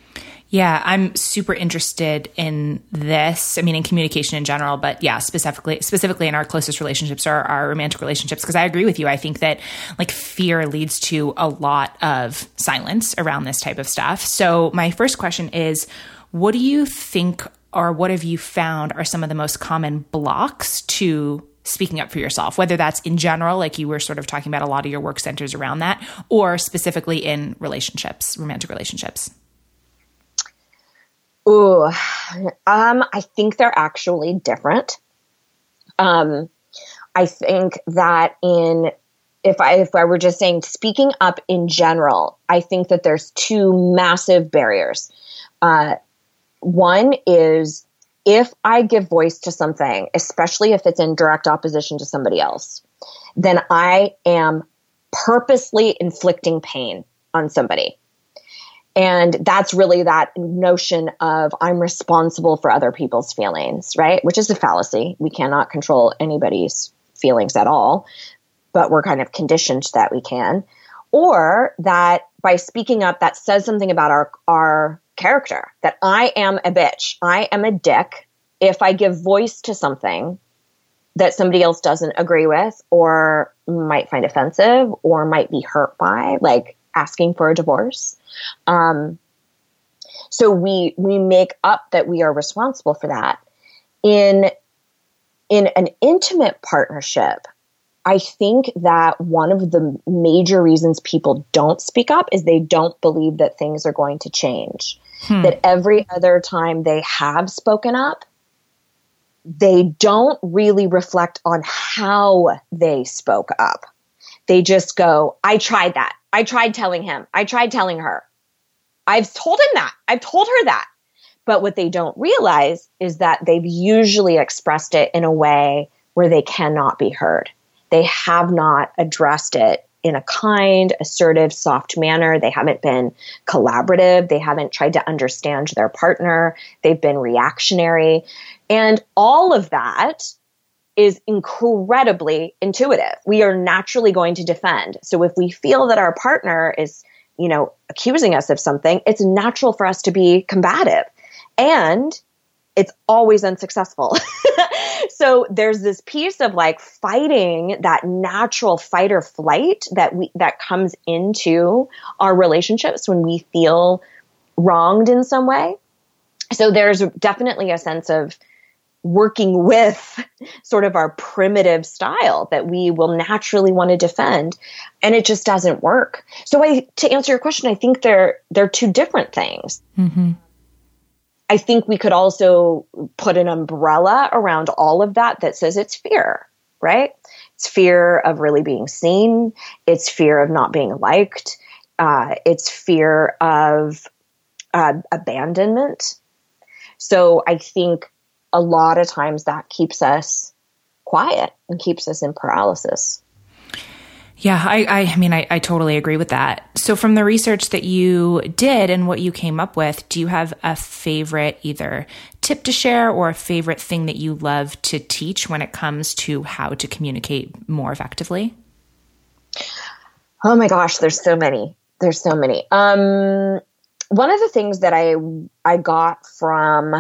Yeah, I'm super interested in this. I mean, in communication in general, but yeah, specifically, specifically in our closest relationships or our romantic relationships. Because I agree with you. I think that like fear leads to a lot of silence around this type of stuff. So my first question is, what do you think, or what have you found are some of the most common blocks to speaking up for yourself, whether that's in general, like you were sort of talking about a lot of your work centers around that, or specifically in relationships, romantic relationships? Ooh, um, I think they're actually different. Um, I think that in if I if I were just saying speaking up in general, I think that there's two massive barriers. Uh, one is if I give voice to something, especially if it's in direct opposition to somebody else, then I am purposely inflicting pain on somebody. And that's really that notion of I'm responsible for other people's feelings, right? Which is a fallacy. We cannot control anybody's feelings at all, but we're kind of conditioned that we can. Or that by speaking up, that says something about our, our character, that I am a bitch. I am a dick. If I give voice to something that somebody else doesn't agree with or might find offensive or might be hurt by, like asking for a divorce. Um, so we we make up that we are responsible for that. In in an intimate partnership, I think that one of the major reasons people don't speak up is they don't believe that things are going to change. Hmm. That every other time they have spoken up, they don't really reflect on how they spoke up. They just go, I tried that. I tried telling him. I tried telling her. I've told him that. I've told her that. But what they don't realize is that they've usually expressed it in a way where they cannot be heard. They have not addressed it in a kind, assertive, soft manner. They haven't been collaborative. They haven't tried to understand their partner. They've been reactionary. And all of that is incredibly intuitive. We are naturally going to defend. So if we feel that our partner is, you know, accusing us of something, it's natural for us to be combative. And it's always unsuccessful. so there's this piece of like fighting that natural fight or flight that we that comes into our relationships when we feel wronged in some way so there's definitely a sense of working with sort of our primitive style that we will naturally want to defend and it just doesn't work. So i to answer your question i think they're they're two different things. Mm-hmm. i think we could also put an umbrella around all of that that says it's fear right? It's fear of really being seen. It's fear of not being liked. Uh, it's fear of uh, abandonment. So i think a lot of times that keeps us quiet and keeps us in paralysis. Yeah, I, I mean, I, I totally agree with that. So, from the research that you did and what you came up with, do you have a favorite either tip to share or a favorite thing that you love to teach when it comes to how to communicate more effectively? Oh my gosh, there's so many. There's so many. Um, one of the things that I I got from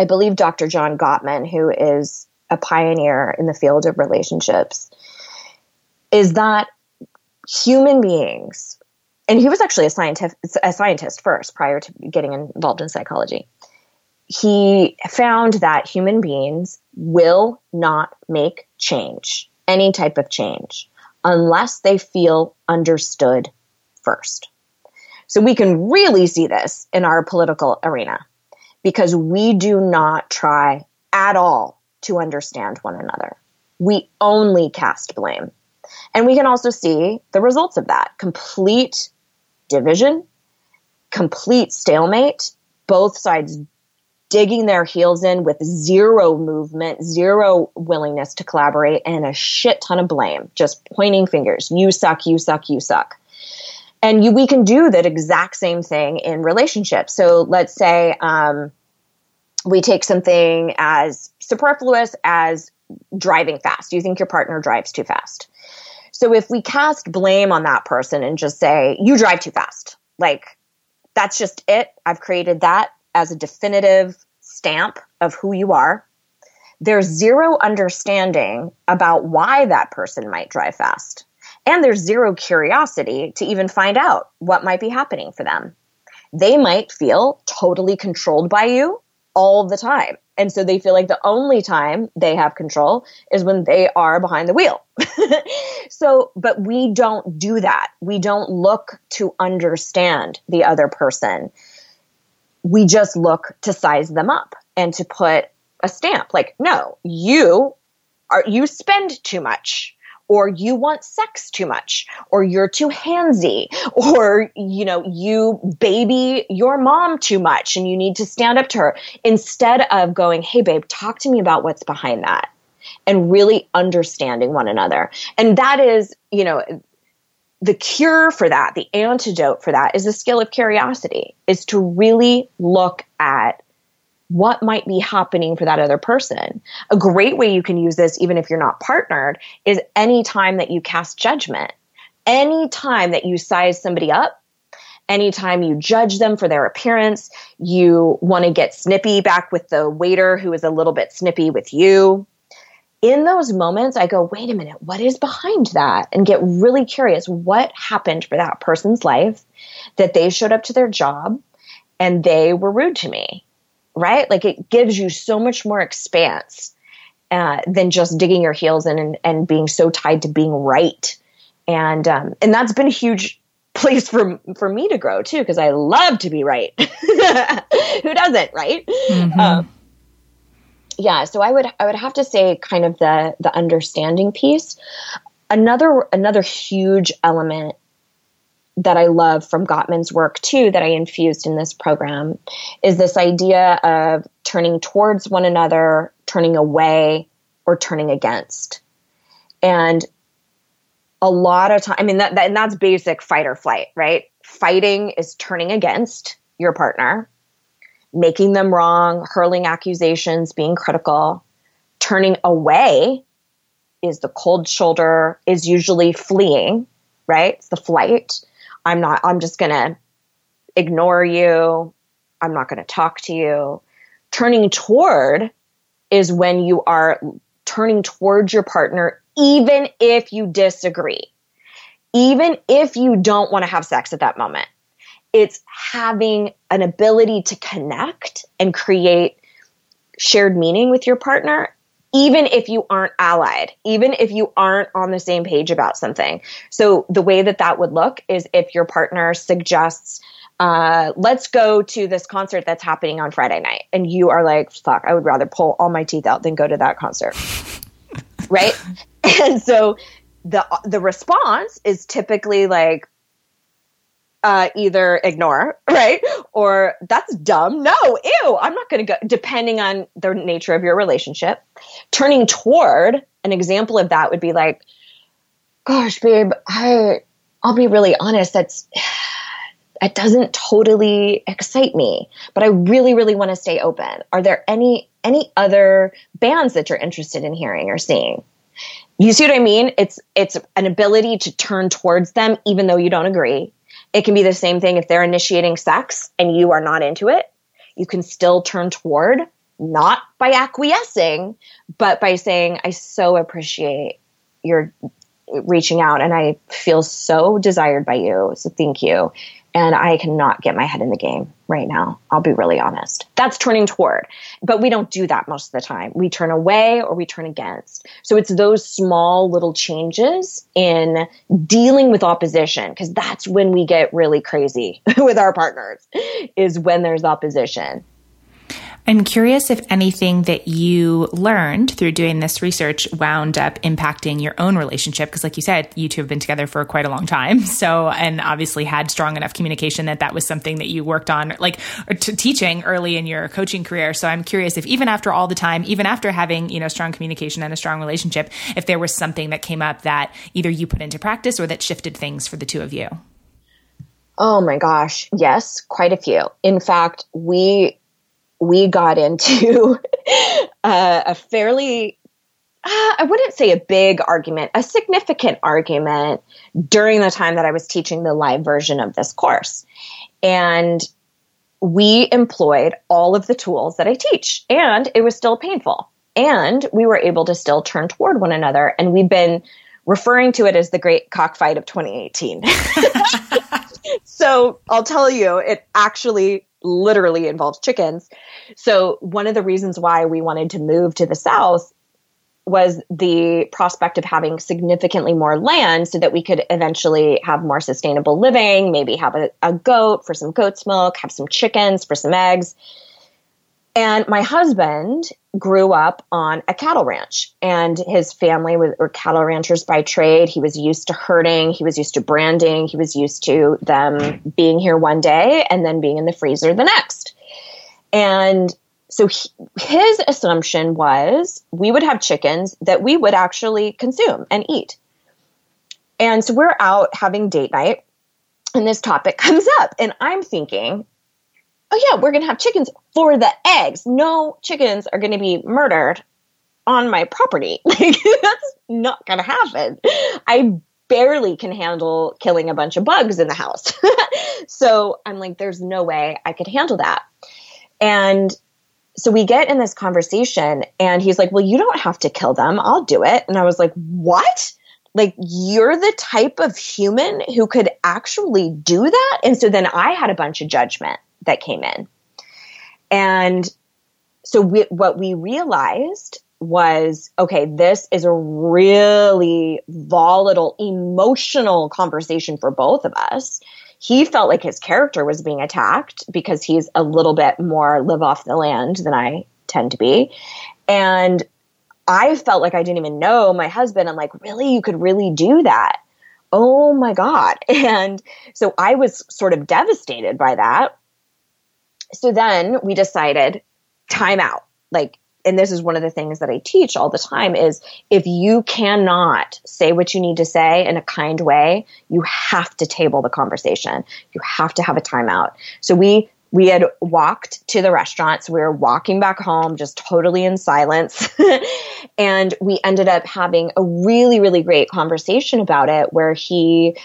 I believe Dr. John Gottman, who is a pioneer in the field of relationships, is that human beings, and he was actually a scientist, a scientist first prior to getting involved in psychology. He found that human beings will not make change, any type of change, unless they feel understood first. So we can really see this in our political arena because we do not try at all to understand one another. We only cast blame. And we can also see the results of that complete division, complete stalemate, both sides digging their heels in with zero movement, zero willingness to collaborate, and a shit ton of blame, just pointing fingers. You suck, you suck, you suck. And you, we can do that exact same thing in relationships. So let's say um, we take something as superfluous as driving fast. You think your partner drives too fast. So if we cast blame on that person and just say, you drive too fast, like that's just it. I've created that as a definitive stamp of who you are. There's zero understanding about why that person might drive fast. And there's zero curiosity to even find out what might be happening for them. They might feel totally controlled by you all the time. And so they feel like the only time they have control is when they are behind the wheel. so, but we don't do that. We don't look to understand the other person. We just look to size them up and to put a stamp like, no, you are, you spend too much or you want sex too much, or you're too handsy, or, you know, you baby your mom too much and you need to stand up to her instead of going, Hey, babe, talk to me about what's behind that and really understanding one another. And that is, you know, the cure for that, the antidote for that is the skill of curiosity, is to really look at what might be happening for that other person. A great way you can use this, even if you're not partnered, is any time that you cast judgment, any time that you size somebody up, anytime you judge them for their appearance, you want to get snippy back with the waiter who is a little bit snippy with you. In those moments, I go, wait a minute, what is behind that? And get really curious. What happened for that person's life that they showed up to their job and they were rude to me? Right? Like it gives you so much more expanse uh, than just digging your heels in and, and, being so tied to being right. And um, and that's been a huge place for for me to grow too because I love to be right. Who doesn't, right? Mm-hmm. Um, yeah, so I would I would have to say kind of the the understanding piece. Another another huge element that I love from Gottman's work too, that I infused in this program, is this idea of turning towards one another, turning away, or turning against. And a lot of time, I mean, that, that, and that's basic fight or flight, right? Fighting is turning against your partner, making them wrong, hurling accusations, being critical. Turning away is the cold shoulder, is usually fleeing, right? It's the flight. I'm not, I'm just going to ignore you. I'm not going to talk to you. Turning toward is when you are turning towards your partner, even if you disagree, even if you don't want to have sex at that moment. it's having an ability to connect and create shared meaning with your partner even if you aren't allied, even if you aren't on the same page about something. So the way that that would look is if your partner suggests, uh, let's go to this concert that's happening on Friday night. And you are like, fuck, I would rather pull all my teeth out than go to that concert. right. And so the, the response is typically like, uh, either ignore, right? Or that's dumb. No, ew, I'm not going to go, depending on the nature of your relationship. Turning toward an example of that would be like, gosh, babe, I, I'll be really honest. That's, it doesn't totally excite me, but I really, really want to stay open. Are there any, any other bands that you're interested in hearing or seeing? You see what I mean? It's, it's an ability to turn towards them, even though you don't agree it can be the same thing if they're initiating sex and you are not into it. You can still turn toward, not by acquiescing, but by saying, I so appreciate your reaching out and I feel so desired by you. So thank you and I cannot get my head in the game right now. I'll be really honest. That's turning toward, but we don't do that most of the time. We turn away or we turn against. So it's those small little changes in dealing with opposition because that's when we get really crazy with our partners is when there's opposition. I'm curious if anything that you learned through doing this research wound up impacting your own relationship. Because, like you said, you two have been together for quite a long time. So, and obviously had strong enough communication that that was something that you worked on, like t- teaching early in your coaching career. So, I'm curious if even after all the time, even after having, you know, strong communication and a strong relationship, if there was something that came up that either you put into practice or that shifted things for the two of you. Oh my gosh. Yes, quite a few. In fact, we we got into uh, a fairly uh, I wouldn't say a big argument, a significant argument during the time that I was teaching the live version of this course. And we employed all of the tools that I teach, and it was still painful. And we were able to still turn toward one another. And we've been referring to it as the great cockfight of 2018. so I'll tell you, it actually literally involves chickens. So one of the reasons why we wanted to move to the south was the prospect of having significantly more land so that we could eventually have more sustainable living, maybe have a, a goat for some goat's milk, have some chickens for some eggs. And my husband grew up on a cattle ranch and his family were cattle ranchers by trade. He was used to herding. He was used to branding. He was used to them being here one day and then being in the freezer the next. And so he, his assumption was we would have chickens that we would actually consume and eat. And so we're out having date night and this topic comes up and I'm thinking, oh yeah, we're going to have chickens for the eggs. No chickens are going to be murdered on my property. Like that's not going to happen. I barely can handle killing a bunch of bugs in the house. so I'm like, there's no way I could handle that. And so we get in this conversation and he's like, well, you don't have to kill them. I'll do it. And I was like, what? Like you're the type of human who could actually do that. And so then I had a bunch of judgment that came in. And so we, what we realized was okay, this is a really volatile, emotional conversation for both of us. He felt like his character was being attacked because he's a little bit more live off the land than I tend to be. And I felt like I didn't even know my husband. I'm like, really? You could really do that? Oh my God. And so I was sort of devastated by that so then we decided time out. Like, and this is one of the things that I teach all the time is if you cannot say what you need to say in a kind way, you have to table the conversation. You have to have a timeout. So we we had walked to the restaurant. So we were walking back home just totally in silence. and we ended up having a really, really great conversation about it where he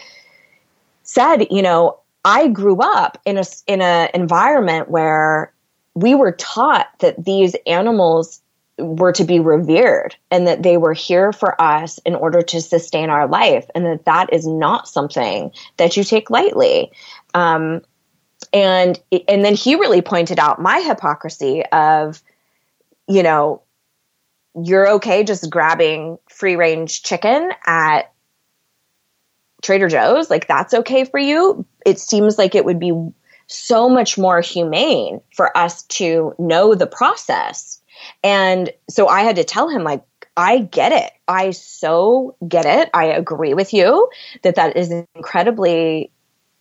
said, you know, I grew up in a in an environment where we were taught that these animals were to be revered and that they were here for us in order to sustain our life and that that is not something that you take lightly um, and and then he really pointed out my hypocrisy of, you know, you're okay just grabbing free range chicken at Trader Joe's, like that's okay for you. It seems like it would be so much more humane for us to know the process. And so I had to tell him, like, I get it. I so get it. I agree with you that that is incredibly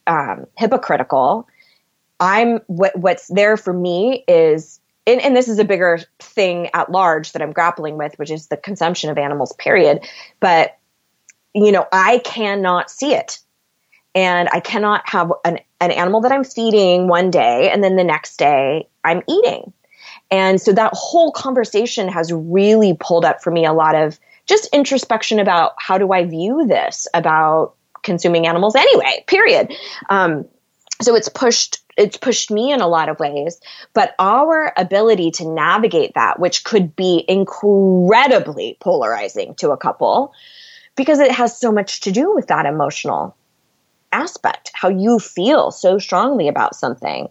um, hypocritical. I'm what what's there for me is and, and, this is a bigger thing at large that I'm grappling with, which is the consumption of animals, period. But, you know, I cannot see it. And I cannot have an, an animal that I'm feeding one day and then the next day I'm eating. And so that whole conversation has really pulled up for me a lot of just introspection about how do I view this about consuming animals anyway, period. Um, so it's pushed it's pushed me in a lot of ways but our ability to navigate that which could be incredibly polarizing to a couple because it has so much to do with that emotional aspect how you feel so strongly about something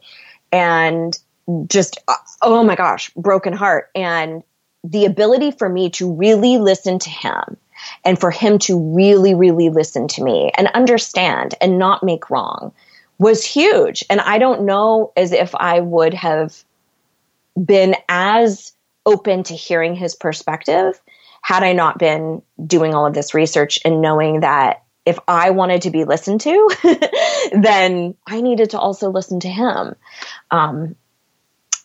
and just uh, oh my gosh broken heart and the ability for me to really listen to him and for him to really really listen to me and understand and not make wrong was huge. And I don't know as if I would have been as open to hearing his perspective had I not been doing all of this research and knowing that if I wanted to be listened to, then I needed to also listen to him. Um,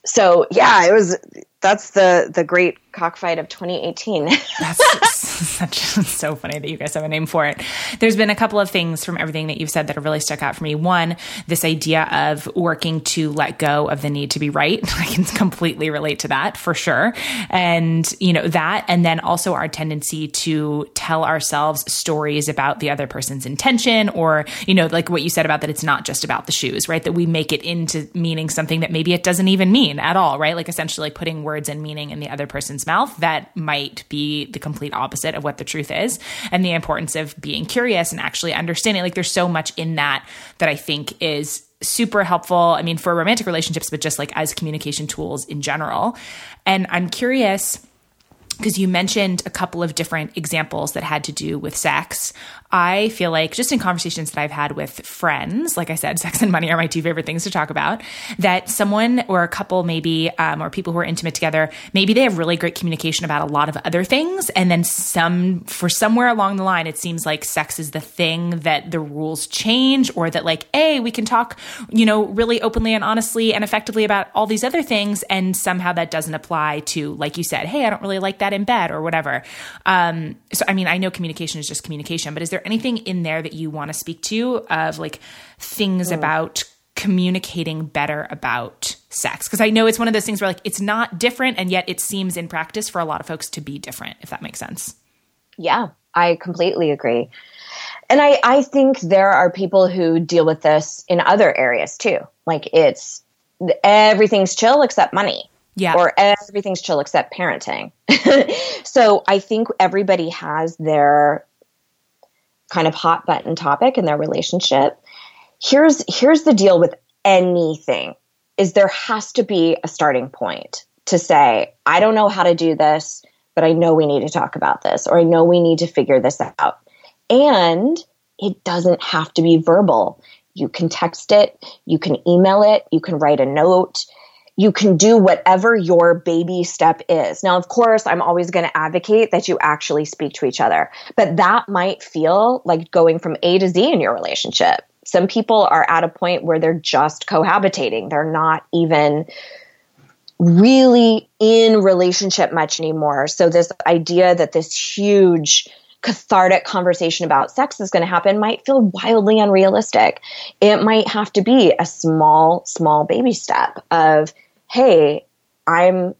so yeah, it was that's the the great cockfight of 2018. that's such so funny that you guys have a name for it. There's been a couple of things from everything that you've said that have really stuck out for me. One, this idea of working to let go of the need to be right. I can completely relate to that for sure. And you know that and then also our tendency to tell ourselves stories about the other person's intention or you know like what you said about that it's not just about the shoes, right? That we make it into meaning something that maybe it doesn't even mean at all, right? Like essentially putting words and meaning in the other person's mouth that might be the complete opposite of what the truth is and the importance of being curious and actually understanding. Like there's so much in that that I think is super helpful. I mean, for romantic relationships, but just like as communication tools in general. And I'm curious because you mentioned a couple of different examples that had to do with sex. I feel like just in conversations that I've had with friends, like I said, sex and money are my two favorite things to talk about, that someone or a couple maybe, um, or people who are intimate together, maybe they have really great communication about a lot of other things. And then some, for somewhere along the line, it seems like sex is the thing that the rules change or that like, hey, we can talk, you know, really openly and honestly and effectively about all these other things. And somehow that doesn't apply to, like you said, hey, I don't really like that in bed or whatever. Um, so, I mean, I know communication is just communication, but is there there anything in there that you want to speak to of like things mm. about communicating better about sex? Because I know it's one of those things where like it's not different and yet it seems in practice for a lot of folks to be different, if that makes sense. Yeah, I completely agree. And I, I think there are people who deal with this in other areas too. Like it's everything's chill except money. Yeah. Or everything's chill except parenting. so I think everybody has their kind of hot button topic in their relationship. Here's here's the deal with anything is there has to be a starting point to say, I don't know how to do this, but I know we need to talk about this or I know we need to figure this out. And it doesn't have to be verbal. You can text it, you can email it, you can write a note, you can do whatever your baby step is. Now, of course, I'm always going to advocate that you actually speak to each other, but that might feel like going from A to Z in your relationship. Some people are at a point where they're just cohabitating. They're not even really in relationship much anymore. So this idea that this huge cathartic conversation about sex is going to happen might feel wildly unrealistic. It might have to be a small, small baby step of hey, I'm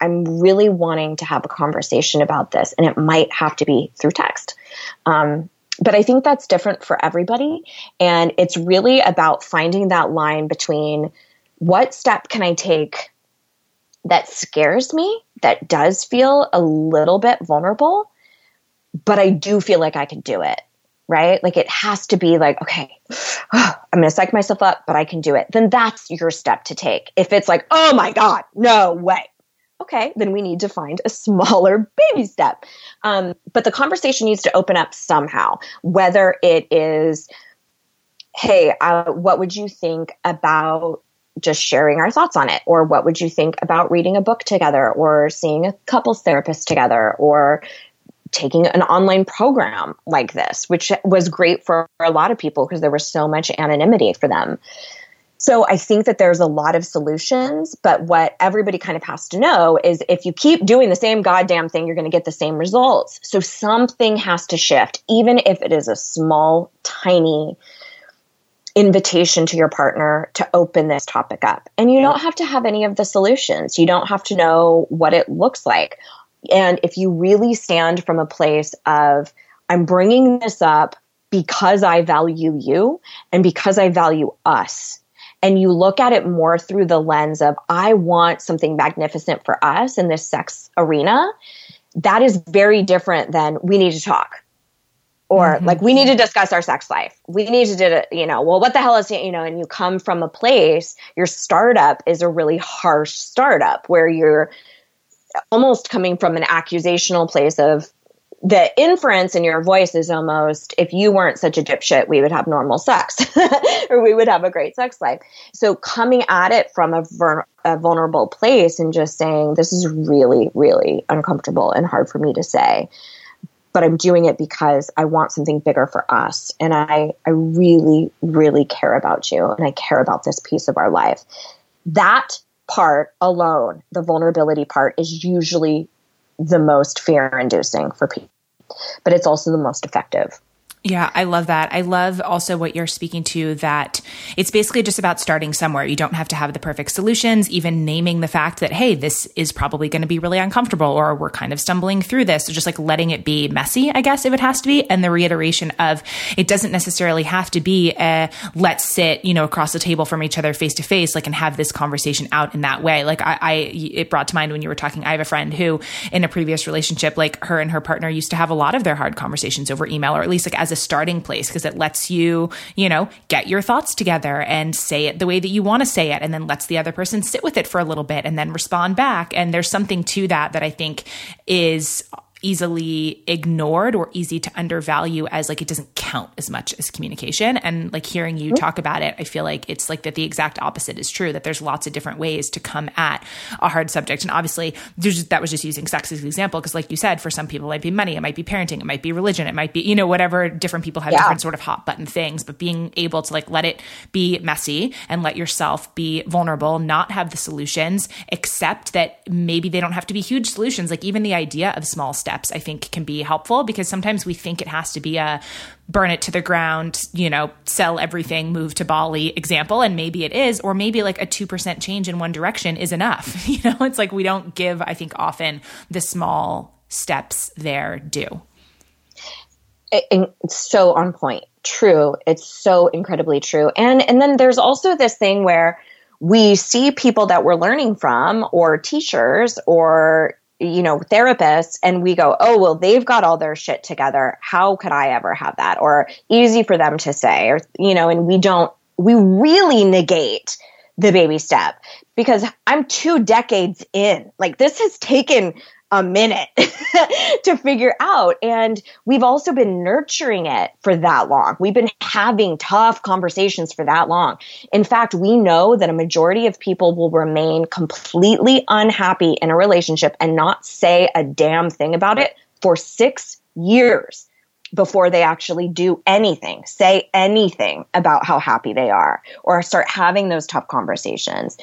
I'm really wanting to have a conversation about this, and it might have to be through text. Um, but I think that's different for everybody. And it's really about finding that line between what step can I take that scares me, that does feel a little bit vulnerable, but I do feel like I can do it, right? Like it has to be like, okay, oh, I'm going to psych myself up, but I can do it, then that's your step to take. If it's like, oh my God, no way. Okay, then we need to find a smaller baby step. Um, but the conversation needs to open up somehow, whether it is, hey, uh, what would you think about just sharing our thoughts on it? Or what would you think about reading a book together or seeing a couples therapist together or taking an online program like this, which was great for a lot of people because there was so much anonymity for them. So I think that there's a lot of solutions, but what everybody kind of has to know is if you keep doing the same goddamn thing, you're going to get the same results. So something has to shift, even if it is a small, tiny invitation to your partner to open this topic up. And you don't have to have any of the solutions. You don't have to know what it looks like. And if you really stand from a place of, I'm bringing this up because I value you and because I value us. And you look at it more through the lens of, I want something magnificent for us in this sex arena. That is very different than we need to talk or mm-hmm. like we need to discuss our sex life we need to do it you know well what the hell is you know and you come from a place your startup is a really harsh startup where you're almost coming from an accusational place of the inference in your voice is almost if you weren't such a dipshit, we would have normal sex or we would have a great sex life. So coming at it from a, ver- a, vulnerable place and just saying, this is really, really uncomfortable and hard for me to say, but I'm doing it because I want something bigger for us. And I, I really, really care about you and I care about this piece of our life. That part alone, the vulnerability part, is usually the most fear inducing for people, but it's also the most effective. Yeah, I love that. I love also what you're speaking to that it's basically just about starting somewhere. You don't have to have the perfect solutions, even naming the fact that, hey, this is probably going to be really uncomfortable or we're kind of stumbling through this. So just like letting it be messy, I guess, if it has to be. And the reiteration of it doesn't necessarily have to be a let's sit, you know, across the table from each other face to face, like and have this conversation out in that way. Like I, I, it brought to mind when you were talking, I have a friend who in a previous relationship, like her and her partner used to have a lot of their hard conversations over email or at least like as a starting place because it lets you, you know, get your thoughts together and say it the way that you want to say it and then lets the other person sit with it for a little bit and then respond back. And there's something to that that I think is easily ignored or easy to undervalue as like it doesn't count as much as communication. And like hearing you talk about it i feel like it's like that the exact opposite is true that there's lots of different ways to come at a hard subject. And obviously just, that was just using sex as an example because like you said for some people it might be money it might be parenting it might be religion it might be you know whatever different people have yeah. different sort of hot button things. But being able to like let it be messy and let yourself be vulnerable not have the solutions accept that maybe they don't have to be huge solutions. Like even the idea of small steps, I think can be helpful because sometimes we think it has to be a burn it to the ground, you know, sell everything, move to Bali example. And maybe it is, or maybe like a 2% change in one direction is enough. You know, it's like we don't give, I think, often the small steps there do. It's so on point. True. It's so incredibly true. And and then there's also this thing where we see people that we're learning from or teachers or you know, therapists and we go, oh, well, they've got all their shit together. How could I ever have that? Or easy for them to say, or, you know, and we don't, we really negate the baby step because I'm two decades in. Like this has taken a minute to figure out. And we've also been nurturing it for that long. We've been having tough conversations for that long. In fact, we know that a majority of people will remain completely unhappy in a relationship and not say a damn thing about it for six years before they actually do anything, say anything about how happy they are, or start having those tough conversations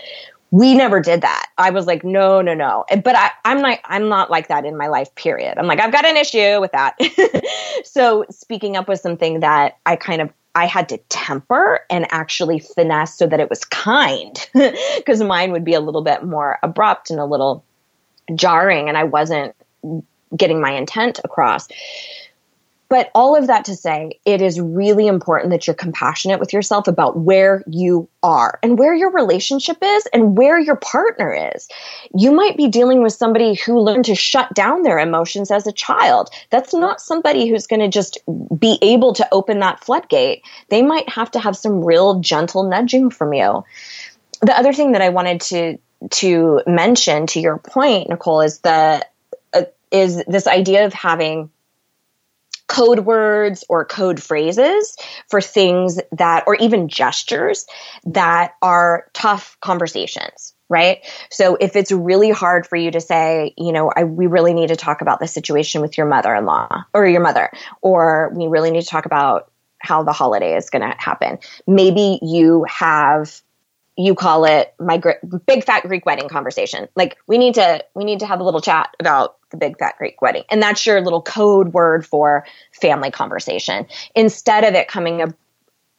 we never did that. I was like, no, no, no. But I, I'm not, I'm not like that in my life, period. I'm like, I've got an issue with that. so speaking up was something that I kind of, I had to temper and actually finesse so that it was kind because mine would be a little bit more abrupt and a little jarring and I wasn't getting my intent across but all of that to say, it is really important that you're compassionate with yourself about where you are and where your relationship is and where your partner is. You might be dealing with somebody who learned to shut down their emotions as a child. That's not somebody who's going to just be able to open that floodgate. They might have to have some real gentle nudging from you. The other thing that I wanted to to mention to your point, Nicole, is the uh, is this idea of having code words or code phrases for things that, or even gestures that are tough conversations, right? So if it's really hard for you to say, you know, I, we really need to talk about the situation with your mother-in-law or your mother, or we really need to talk about how the holiday is going to happen. Maybe you have you call it my gr- big fat Greek wedding conversation. Like we need to we need to have a little chat about the big fat Greek wedding, and that's your little code word for family conversation. Instead of it coming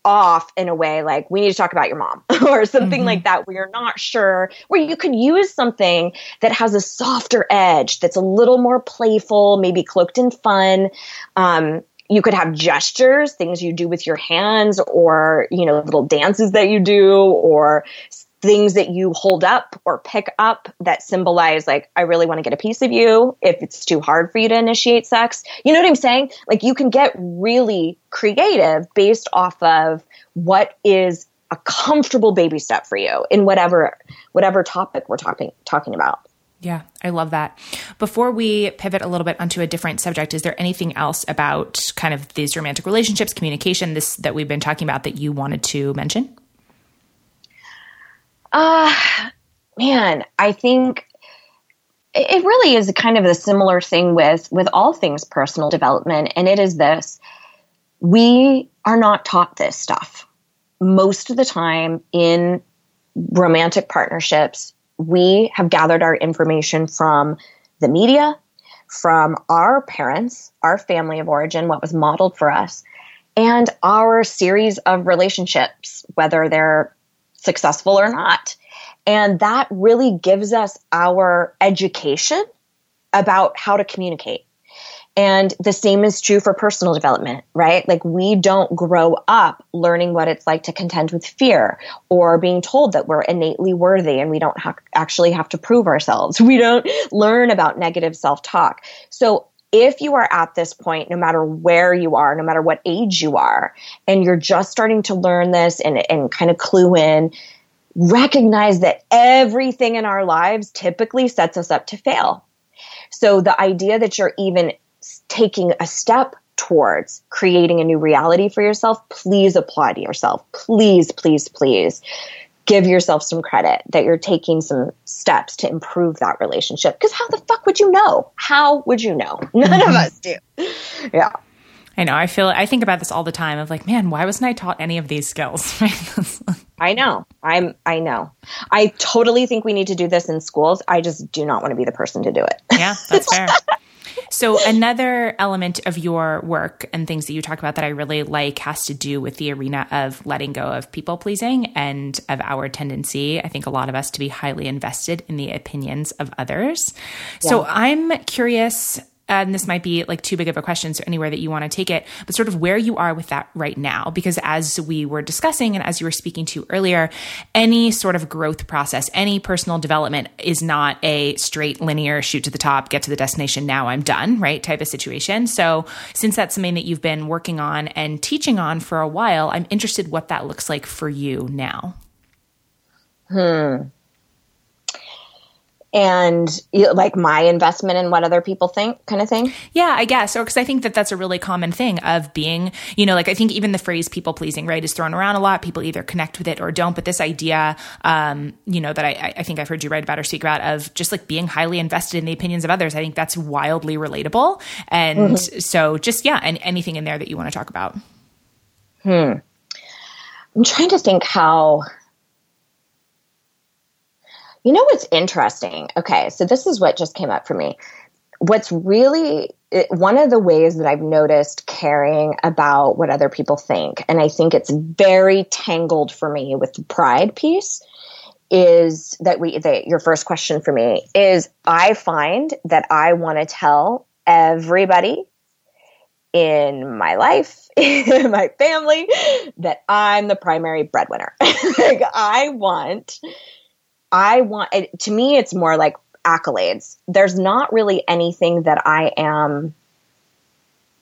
off in a way like we need to talk about your mom or something mm-hmm. like that, where you're not sure, where you could use something that has a softer edge, that's a little more playful, maybe cloaked in fun. Um, you could have gestures, things you do with your hands or, you know, little dances that you do or things that you hold up or pick up that symbolize like I really want to get a piece of you if it's too hard for you to initiate sex. You know what I'm saying? Like you can get really creative based off of what is a comfortable baby step for you in whatever whatever topic we're talking talking about. Yeah, I love that. Before we pivot a little bit onto a different subject, is there anything else about kind of these romantic relationships, communication, this that we've been talking about that you wanted to mention? Uh man, I think it really is kind of a similar thing with with all things personal development and it is this. We are not taught this stuff most of the time in romantic partnerships. We have gathered our information from the media, from our parents, our family of origin, what was modeled for us, and our series of relationships, whether they're successful or not. And that really gives us our education about how to communicate. And the same is true for personal development, right? Like we don't grow up learning what it's like to contend with fear or being told that we're innately worthy and we don't ha- actually have to prove ourselves. We don't learn about negative self talk. So if you are at this point, no matter where you are, no matter what age you are, and you're just starting to learn this and, and kind of clue in, recognize that everything in our lives typically sets us up to fail. So the idea that you're even taking a step towards creating a new reality for yourself, please apply to yourself. Please, please, please give yourself some credit that you're taking some steps to improve that relationship. Because how the fuck would you know? How would you know? None mm-hmm. of us do. Yeah. I know. I feel. I think about this all the time. Of like, man, why wasn't I taught any of these skills? I know. I'm. I know. I totally think we need to do this in schools. I just do not want to be the person to do it. Yeah, that's fair. So, another element of your work and things that you talk about that I really like has to do with the arena of letting go of people pleasing and of our tendency, I think a lot of us, to be highly invested in the opinions of others. Yeah. So, I'm curious and this might be like too big of a question, so anywhere that you want to take it, but sort of where you are with that right now. Because as we were discussing and as you were speaking to earlier, any sort of growth process, any personal development is not a straight linear shoot to the top, get to the destination, now I'm done, right? Type of situation. So since that's something that you've been working on and teaching on for a while, I'm interested what that looks like for you now. Hmm and like my investment in what other people think kind of thing? Yeah i guess. Or because i think that that's a really common thing of being you know like i think even the phrase people pleasing right is thrown around a lot. People either connect with it or don't. But this idea um, you know that I, I think i've heard you write about or speak about of just like being highly invested in the opinions of others i think that's wildly relatable. And mm-hmm. so just yeah and anything in there that you want to talk about. Hmm. I'm trying to think how you know what's interesting? Okay, so this is what just came up for me. What's really one of the ways that I've noticed caring about what other people think, and I think it's very tangled for me with the pride piece, is that we that your first question for me is I find that I want to tell everybody in my life, in my family, that I'm the primary breadwinner. like I want, I want, it, to me, it's more like accolades. There's not really anything that I am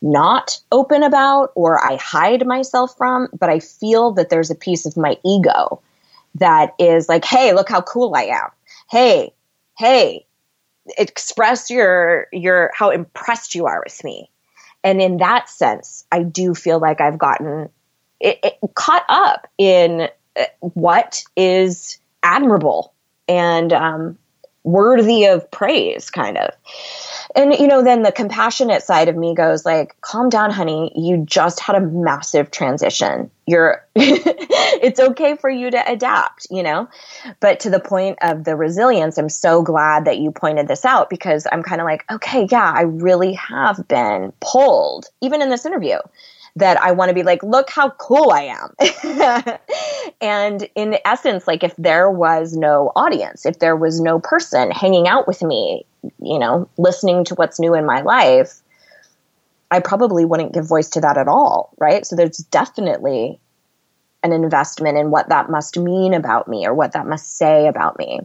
not open about or I hide myself from, but I feel that there's a piece of my ego that is like, hey, look how cool I am. Hey, hey, express your your how impressed you are with me. And in that sense, I do feel like I've gotten it, it, caught up in uh, what is admirable and um, worthy of praise, kind of. And you know then the compassionate side of me goes like calm down honey. You just had a massive transition. You're it's okay for you to adapt you know? But to the point of the resilience i'm so glad that you pointed this out because i'm kind of like okay yeah i really have been pulled even in this interview that I want to be like, look how cool I am. and in essence, like if there was no audience, if there was no person hanging out with me, you know, listening to what's new in my life, I probably wouldn't give voice to that at all. Right. So there's definitely an investment in what that must mean about me or what that must say about me.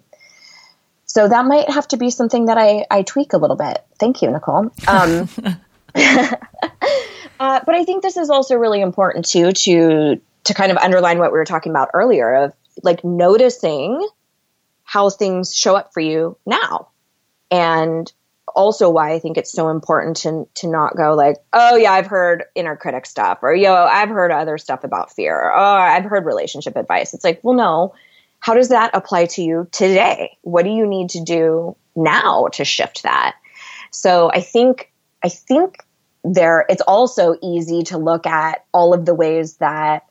So that might have to be something that I, I tweak a little bit. Thank you, Nicole. Um, uh, but I think this is also really important too to to kind of underline what we were talking about earlier of like noticing how things show up for you now, and also why I think it's so important to to not go like, oh yeah, I've heard inner critic stuff, or yo, I've heard other stuff about fear, or oh, I've heard relationship advice. It's like, well, no, how does that apply to you today? What do you need to do now to shift that? So I think I think there it's also easy to look at all of the ways that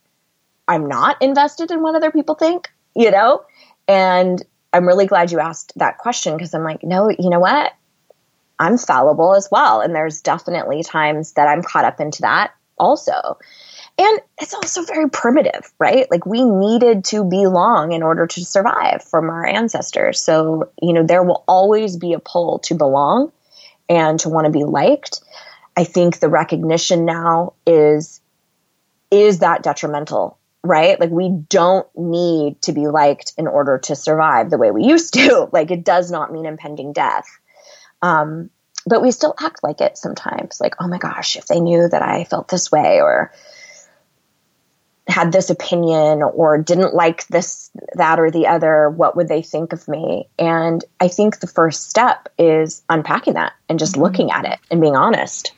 I'm not invested in what other people think, you know? And I'm really glad you asked that question because I'm like, no, you know what? I'm fallible as well. And there's definitely times that I'm caught up into that also. And it's also very primitive, right? Like we needed to belong in order to survive from our ancestors. So, you know, there will always be a pull to belong and to want to be liked. I think the recognition now is is that detrimental, right? Like we don't need to be liked in order to survive the way we used to. like it does not mean impending death. Um, but we still act like it sometimes. Like, oh my gosh, if they knew that I felt this way or had this opinion or didn't like this, that, or the other, what would they think of me? And I think the first step is unpacking that and just mm-hmm. looking at it and being honest.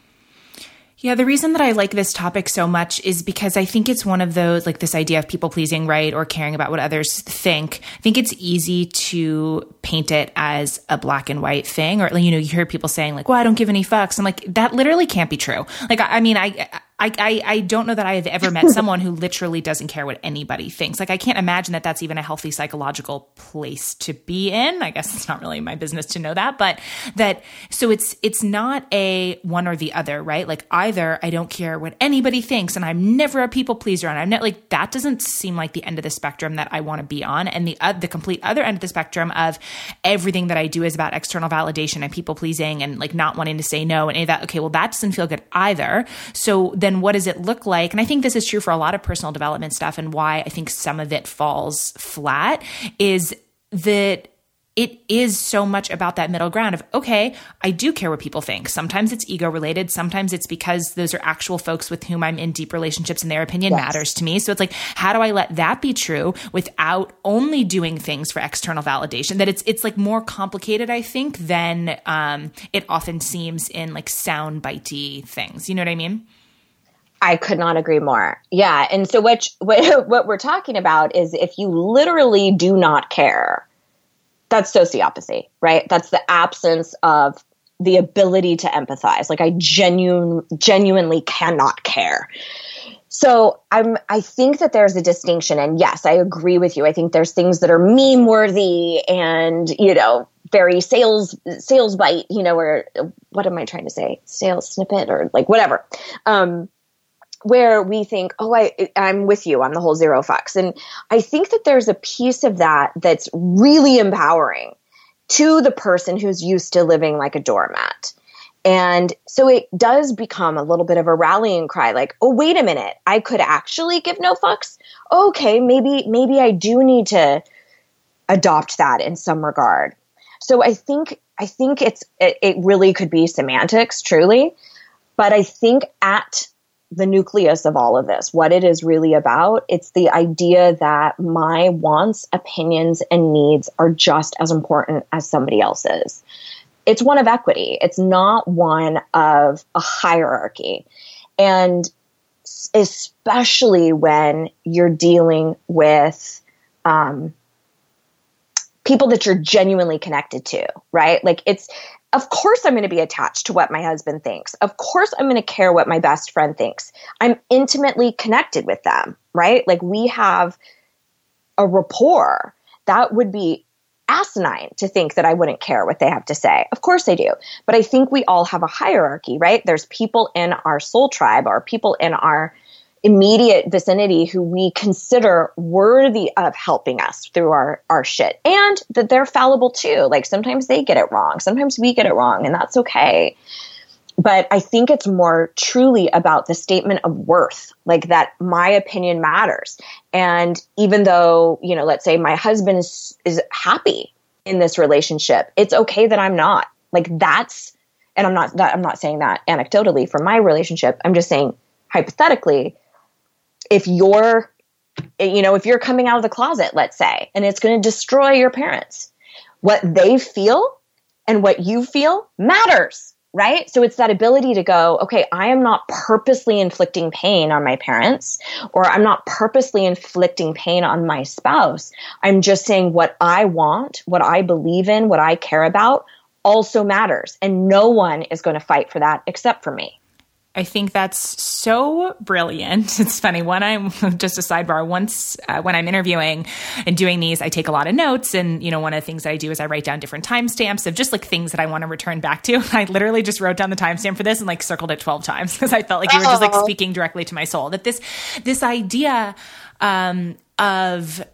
Yeah, the reason that I like this topic so much is because I think it's one of those, like this idea of people pleasing, right? Or caring about what others think. I think it's easy to paint it as a black and white thing. Or, you know, you hear people saying, like, well, I don't give any fucks. I'm like, that literally can't be true. Like, I, I mean, I, I, I, I don't know that I have ever met someone who literally doesn't care what anybody thinks. Like, I can't imagine that that's even a healthy psychological place to be in. I guess it's not really my business to know that, but that, so it's, it's not a one or the other, right? Like, either I don't care what anybody thinks and I'm never a people pleaser and I'm not like, that doesn't seem like the end of the spectrum that I want to be on. And the, uh, the complete other end of the spectrum of everything that I do is about external validation and people pleasing and like not wanting to say no and any of that. Okay, well, that doesn't feel good either. So then then what does it look like? And I think this is true for a lot of personal development stuff and why I think some of it falls flat is that it is so much about that middle ground of, okay, I do care what people think. Sometimes it's ego related. Sometimes it's because those are actual folks with whom I'm in deep relationships and their opinion yes. matters to me. So it's like, how do I let that be true without only doing things for external validation? That it's, it's like more complicated, I think, than um, it often seems in like sound bitey things. You know what I mean? I could not agree more. Yeah, and so what what what we're talking about is if you literally do not care, that's sociopathy, right? That's the absence of the ability to empathize. Like I genuine genuinely cannot care. So I'm I think that there's a distinction and yes, I agree with you. I think there's things that are meme worthy and, you know, very sales sales bite, you know, or what am I trying to say? Sales snippet or like whatever. Um where we think, oh, I, I'm with you on the whole zero fucks. And I think that there's a piece of that that's really empowering to the person who's used to living like a doormat. And so it does become a little bit of a rallying cry like, oh, wait a minute, I could actually give no fucks. Okay, maybe, maybe I do need to adopt that in some regard. So I think, I think it's, it, it really could be semantics, truly. But I think at the nucleus of all of this, what it is really about, it's the idea that my wants, opinions, and needs are just as important as somebody else's it's one of equity. It's not one of a hierarchy. And especially when you're dealing with um, people that you're genuinely connected to, right? Like it's, of course, I'm going to be attached to what my husband thinks. Of course, I'm going to care what my best friend thinks. I'm intimately connected with them, right? Like we have a rapport that would be asinine to think that I wouldn't care what they have to say. Of course I do. But I think we all have a hierarchy, right? There's people in our soul tribe or people in our immediate vicinity who we consider worthy of helping us through our, our shit and that they're fallible too. Like sometimes they get it wrong. Sometimes we get it wrong and that's okay but I think it's more truly about the statement of worth, like that my opinion matters. And even though, you know, let's say my husband is, is happy in this relationship, it's okay that I'm not. Like that's, and I'm not, that, I'm not saying that anecdotally for my relationship. I'm just saying hypothetically, if you're, you know, if you're coming out of the closet, let's say, and it's going to destroy your parents, what they feel and what you feel matters right? So it's that ability to go, okay, I am not purposely inflicting pain on my parents, or I'm not purposely inflicting pain on my spouse. I'm just saying what I want, what I believe in, what I care about also matters. And no one is going to fight for that except for me. I think that's so brilliant. It's funny. When I'm just a sidebar, once uh, when I'm interviewing and doing these, I take a lot of notes. And, you know, one of the things that I do is I write down different timestamps of just like things that I want to return back to. I literally just wrote down the timestamp for this and like circled it 12 times because I felt like you were just like speaking directly to my soul. That this, this idea um, of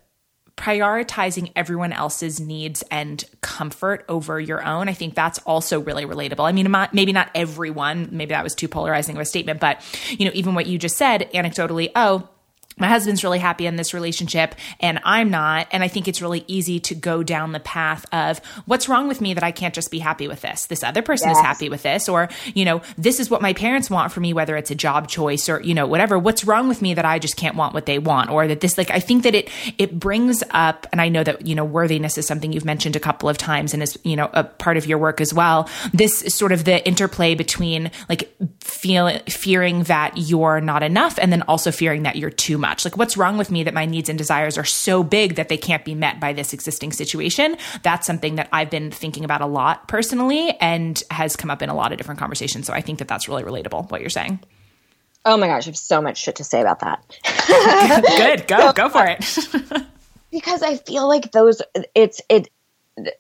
prioritizing everyone else's needs and comfort over your own. I think that's also really relatable. I mean, maybe not everyone, maybe that was too polarizing of a statement, but you know, even what you just said anecdotally, oh, my husband's really happy in this relationship and I'm not. And I think it's really easy to go down the path of what's wrong with me that I can't just be happy with this? This other person yes. is happy with this. Or, you know, this is what my parents want for me, whether it's a job choice or, you know, whatever. What's wrong with me that I just can't want what they want? Or that this, like, I think that it, it brings up, and I know that, you know, worthiness is something you've mentioned a couple of times and is, you know, a part of your work as well. This is sort of the interplay between like feeling, fearing that you're not enough and then also fearing that you're too much. Like, what's wrong with me that my needs and desires are so big that they can't be met by this existing situation? That's something that I've been thinking about a lot personally and has come up in a lot of different conversations. So I think that that's really relatable, what you're saying. Oh my gosh, I have so much shit to say about that. Good, go, go for it. because I feel like those, it's, it,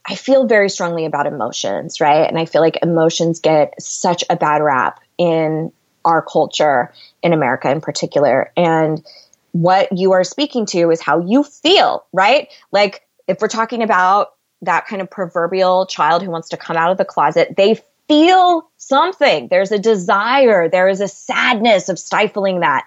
I feel very strongly about emotions, right? And I feel like emotions get such a bad rap in our culture in America in particular. And what you are speaking to is how you feel, right? Like if we're talking about that kind of proverbial child who wants to come out of the closet, they feel something. There's a desire, there is a sadness of stifling that.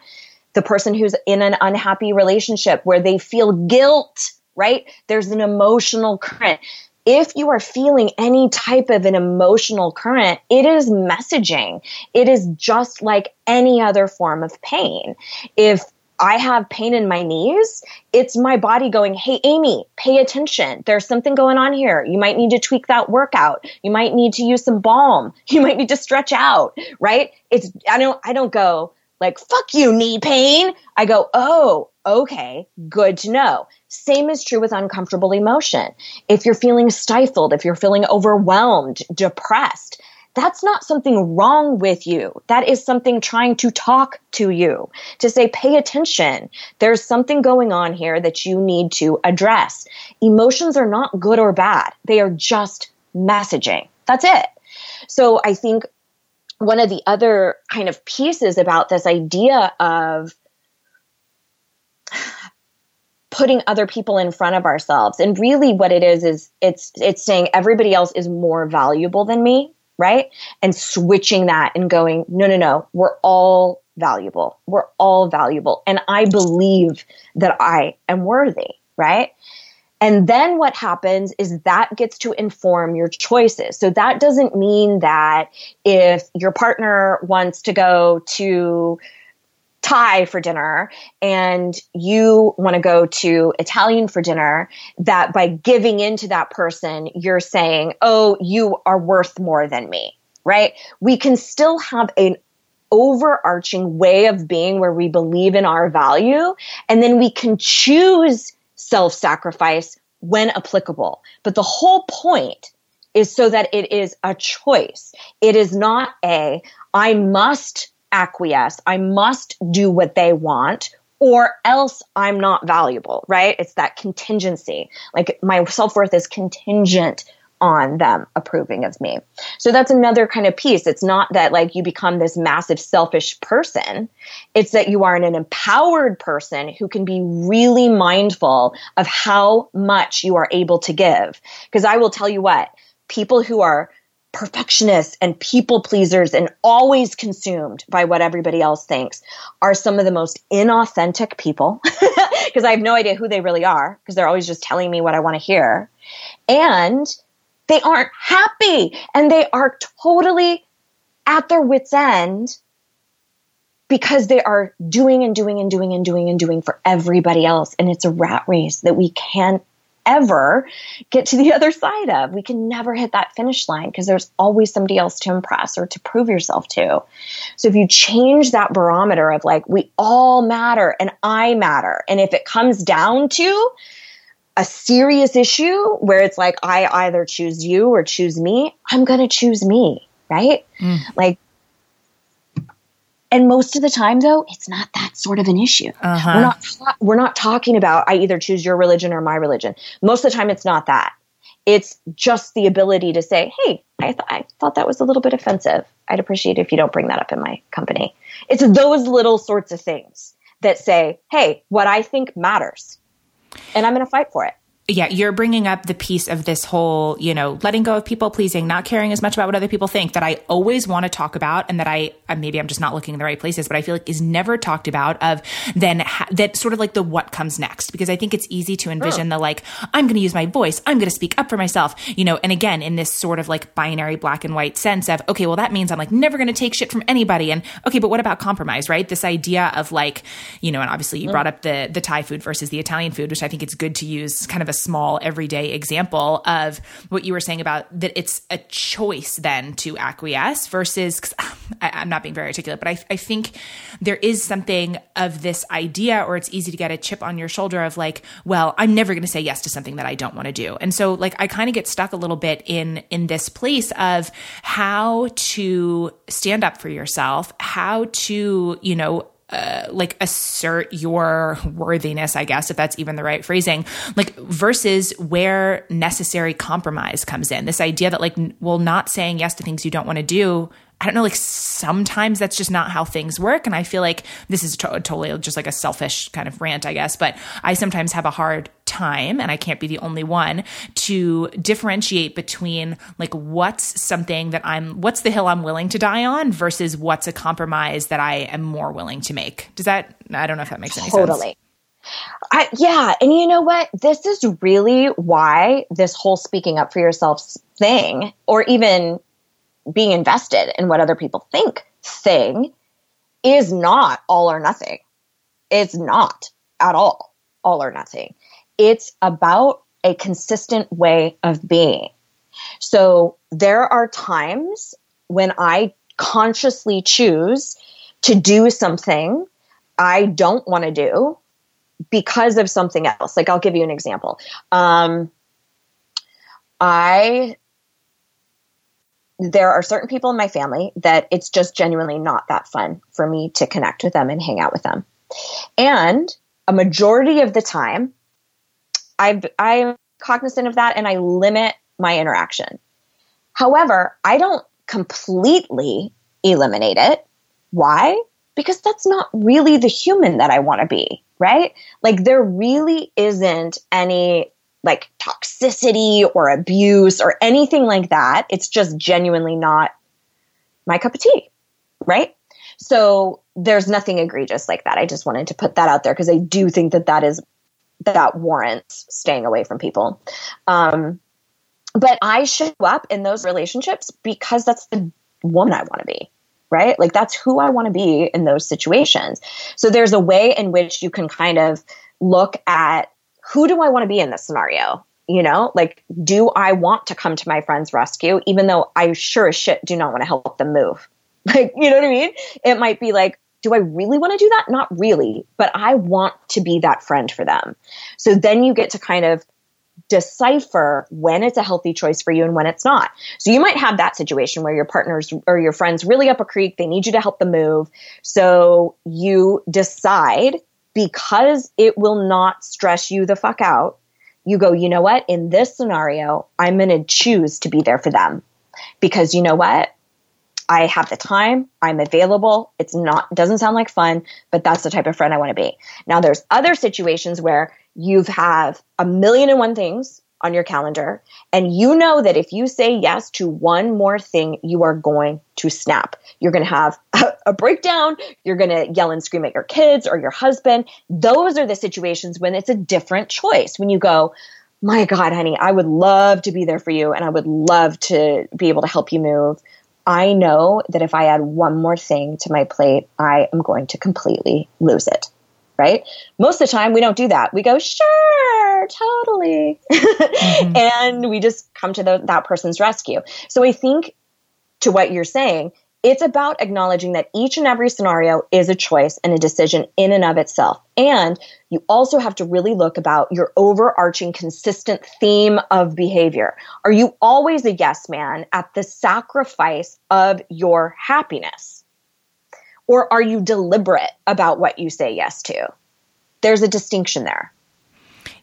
The person who's in an unhappy relationship where they feel guilt, right? There's an emotional current if you are feeling any type of an emotional current, it is messaging. It is just like any other form of pain. If I have pain in my knees, it's my body going, Hey, Amy, pay attention. There's something going on here. You might need to tweak that workout. You might need to use some balm. You might need to stretch out, right? It's, I don't, I don't go like, fuck you, knee pain. I go, Oh, okay, good to know. Same is true with uncomfortable emotion. If you're feeling stifled, if you're feeling overwhelmed, depressed, that's not something wrong with you. That is something trying to talk to you, to say, pay attention. There's something going on here that you need to address. Emotions are not good or bad. They are just messaging. That's it. So I think one of the other kind of pieces about this idea of putting other people in front of ourselves and really what it is is it's it's saying everybody else is more valuable than me right? And switching that and going, no, no, no, we're all valuable. We're all valuable. And I believe that I am worthy, right? And then what happens is that gets to inform your choices. So that doesn't mean that if your partner wants to go to Thai for dinner and you want to go to Italian for dinner, that by giving into that person, you're saying, oh, you are worth more than me, right? We can still have an overarching way of being where we believe in our value and then we can choose self sacrifice when applicable. But the whole point is so that it is a choice. It is not a, I must acquiesce, I must do what they want, or else I'm not valuable, right? It's that contingency. Like my self worth is contingent on them approving of me. So that's another kind of piece. It's not that like you become this massive selfish person. It's that you are an empowered person who can be really mindful of how much you are able to give. Because I will tell you what, people who are perfectionists and people pleasers and always consumed by what everybody else thinks are some of the most inauthentic people because I have no idea who they really are because they're always just telling me what I want to hear. And they aren't happy and they are totally at their wits' end because they are doing and doing and doing and doing and doing for everybody else. And it's a rat race that we can't ever get to the other side of. We can never hit that finish line because there's always somebody else to impress or to prove yourself to. So if you change that barometer of like, we all matter and I matter. And if it comes down to a serious issue where it's like I either choose you or choose me, I'm going to choose me, right? Mm. Like and most of the time though, it's not that sort of an issue. Uh-huh. We're not we're not talking about I either choose your religion or my religion. Most of the time it's not that. It's just the ability to say, "Hey, I, th- I thought that was a little bit offensive. I'd appreciate if you don't bring that up in my company." It's those little sorts of things that say, "Hey, what I think matters." and I'm going to fight for it yeah, you're bringing up the piece of this whole, you know, letting go of people pleasing, not caring as much about what other people think that I always want to talk about and that I, uh, maybe I'm just not looking in the right places, but I feel like is never talked about of then ha- that sort of like the what comes next. Because I think it's easy to envision oh. the like, I'm going to use my voice. I'm going to speak up for myself, you know, and again, in this sort of like binary black and white sense of, okay, well, that means I'm like never going to take shit from anybody. And okay, but what about compromise, right? This idea of like, you know, and obviously you mm. brought up the, the Thai food versus the Italian food, which I think it's good to use kind of a small everyday example of what you were saying about that it's a choice then to acquiesce versus I, am not being very articulate, but I, I think there is something of this idea, or it's easy to get a chip on your shoulder of like, well, I'm never going to say yes to something that I don't want to do. And so like I kind of get stuck a little bit in in this place of how to stand up for yourself, how to, you know, uh, like assert your worthiness, I guess, if that's even the right phrasing, like versus where necessary compromise comes in. This idea that, like, well, not saying yes to things you don't want to do I don't know, like sometimes that's just not how things work. And I feel like this is to- totally just like a selfish kind of rant, I guess. But I sometimes have a hard time, and I can't be the only one, to differentiate between like what's something that I'm, what's the hill I'm willing to die on versus what's a compromise that I am more willing to make. Does that, I don't know if that makes any totally. sense. Totally. I, yeah. And you know what? This is really why this whole speaking up for yourself thing, or even being invested in what other people think thing is not all or nothing. It's not at all all or nothing. It's about a consistent way of being. So there are times when I consciously choose to do something I don't want to do because of something else. Like I'll give you an example. Um, I there are certain people in my family that it's just genuinely not that fun for me to connect with them and hang out with them. And a majority of the time, I've, I'm cognizant of that and I limit my interaction. However, I don't completely eliminate it. Why? Because that's not really the human that I want to be, right? Like there really isn't any like toxicity or abuse or anything like that. It's just genuinely not my cup of tea, right? So there's nothing egregious like that. I just wanted to put that out there because I do think that that is that warrants staying away from people. Um, but I show up in those relationships because that's the woman I want to be, right? Like that's who I want to be in those situations. So there's a way in which you can kind of look at who do I want to be in this scenario? You know, like, do I want to come to my friend's rescue, even though I sure as shit do not want to help them move? Like, you know what I mean? It might be like, do I really want to do that? Not really, but I want to be that friend for them. So then you get to kind of decipher when it's a healthy choice for you and when it's not. So you might have that situation where your partners or your friends really up a creek, they need you to help them move. So you decide because it will not stress you the fuck out. You go, you know what? In this scenario, I'm going to choose to be there for them because you know what? I have the time, I'm available. It's not doesn't sound like fun, but that's the type of friend I want to be. Now there's other situations where you have have a million and one things on your calendar and you know that if you say yes to one more thing, you are going to snap. You're going to have a, breakdown, you're going to yell and scream at your kids or your husband. Those are the situations when it's a different choice. When you go, my God, honey, I would love to be there for you and I would love to be able to help you move. I know that if I add one more thing to my plate, I am going to completely lose it. Right? Most of the time, we don't do that. We go, sure, totally. Mm-hmm. and we just come to the, that person's rescue. So I think to what you're saying, it's about acknowledging that each and every scenario is a choice and a decision in and of itself. And you also have to really look about your overarching consistent theme of behavior. Are you always a yes man at the sacrifice of your happiness? Or are you deliberate about what you say yes to? There's a distinction there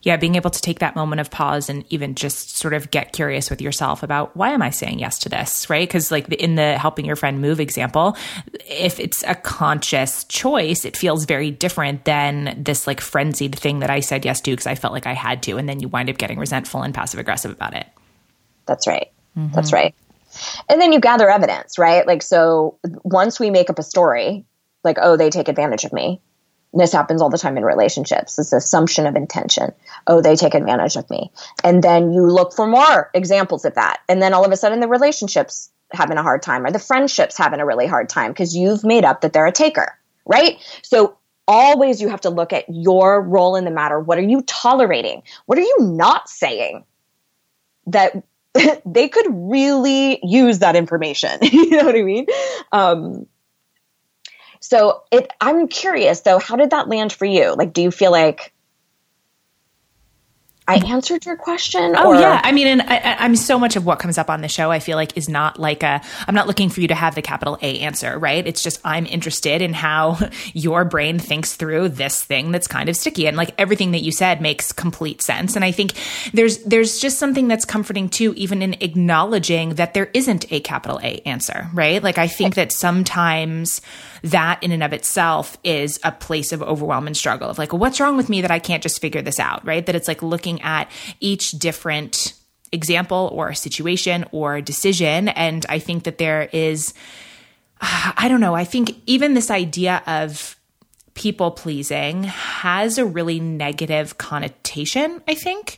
yeah, being able to take that moment of pause and even just sort of get curious with yourself about why am I saying yes to this, right? Because like in the helping your friend move example, if it's a conscious choice, it feels very different than this like frenzied thing that I said yes to because I felt like I had to, and then you wind up getting resentful and passive aggressive about it. That's right. Mm-hmm. That's right. And then you gather evidence, right? Like so, once we make up a story, like oh they take advantage of me this happens all the time in relationships. This assumption of intention. Oh, they take advantage of me. And then you look for more examples of that. And then all of a sudden the relationships having a hard time or the friendships having a really hard time because you've made up that they're a taker, right? So always you have to look at your role in the matter. What are you tolerating? What are you not saying that they could really use that information? you know what I mean? Um, so it, I'm curious though, how did that land for you? Like, do you feel like I answered your question? Oh or? yeah, I mean, and I, am so much of what comes up on the show. I feel like is not like a. I'm not looking for you to have the capital A answer, right? It's just I'm interested in how your brain thinks through this thing that's kind of sticky, and like everything that you said makes complete sense. And I think there's there's just something that's comforting too, even in acknowledging that there isn't a capital A answer, right? Like I think that sometimes that in and of itself is a place of overwhelm and struggle of like, what's wrong with me that I can't just figure this out, right? That it's like looking at each different example or situation or decision. And I think that there is, I don't know, I think even this idea of people pleasing has a really negative connotation, I think.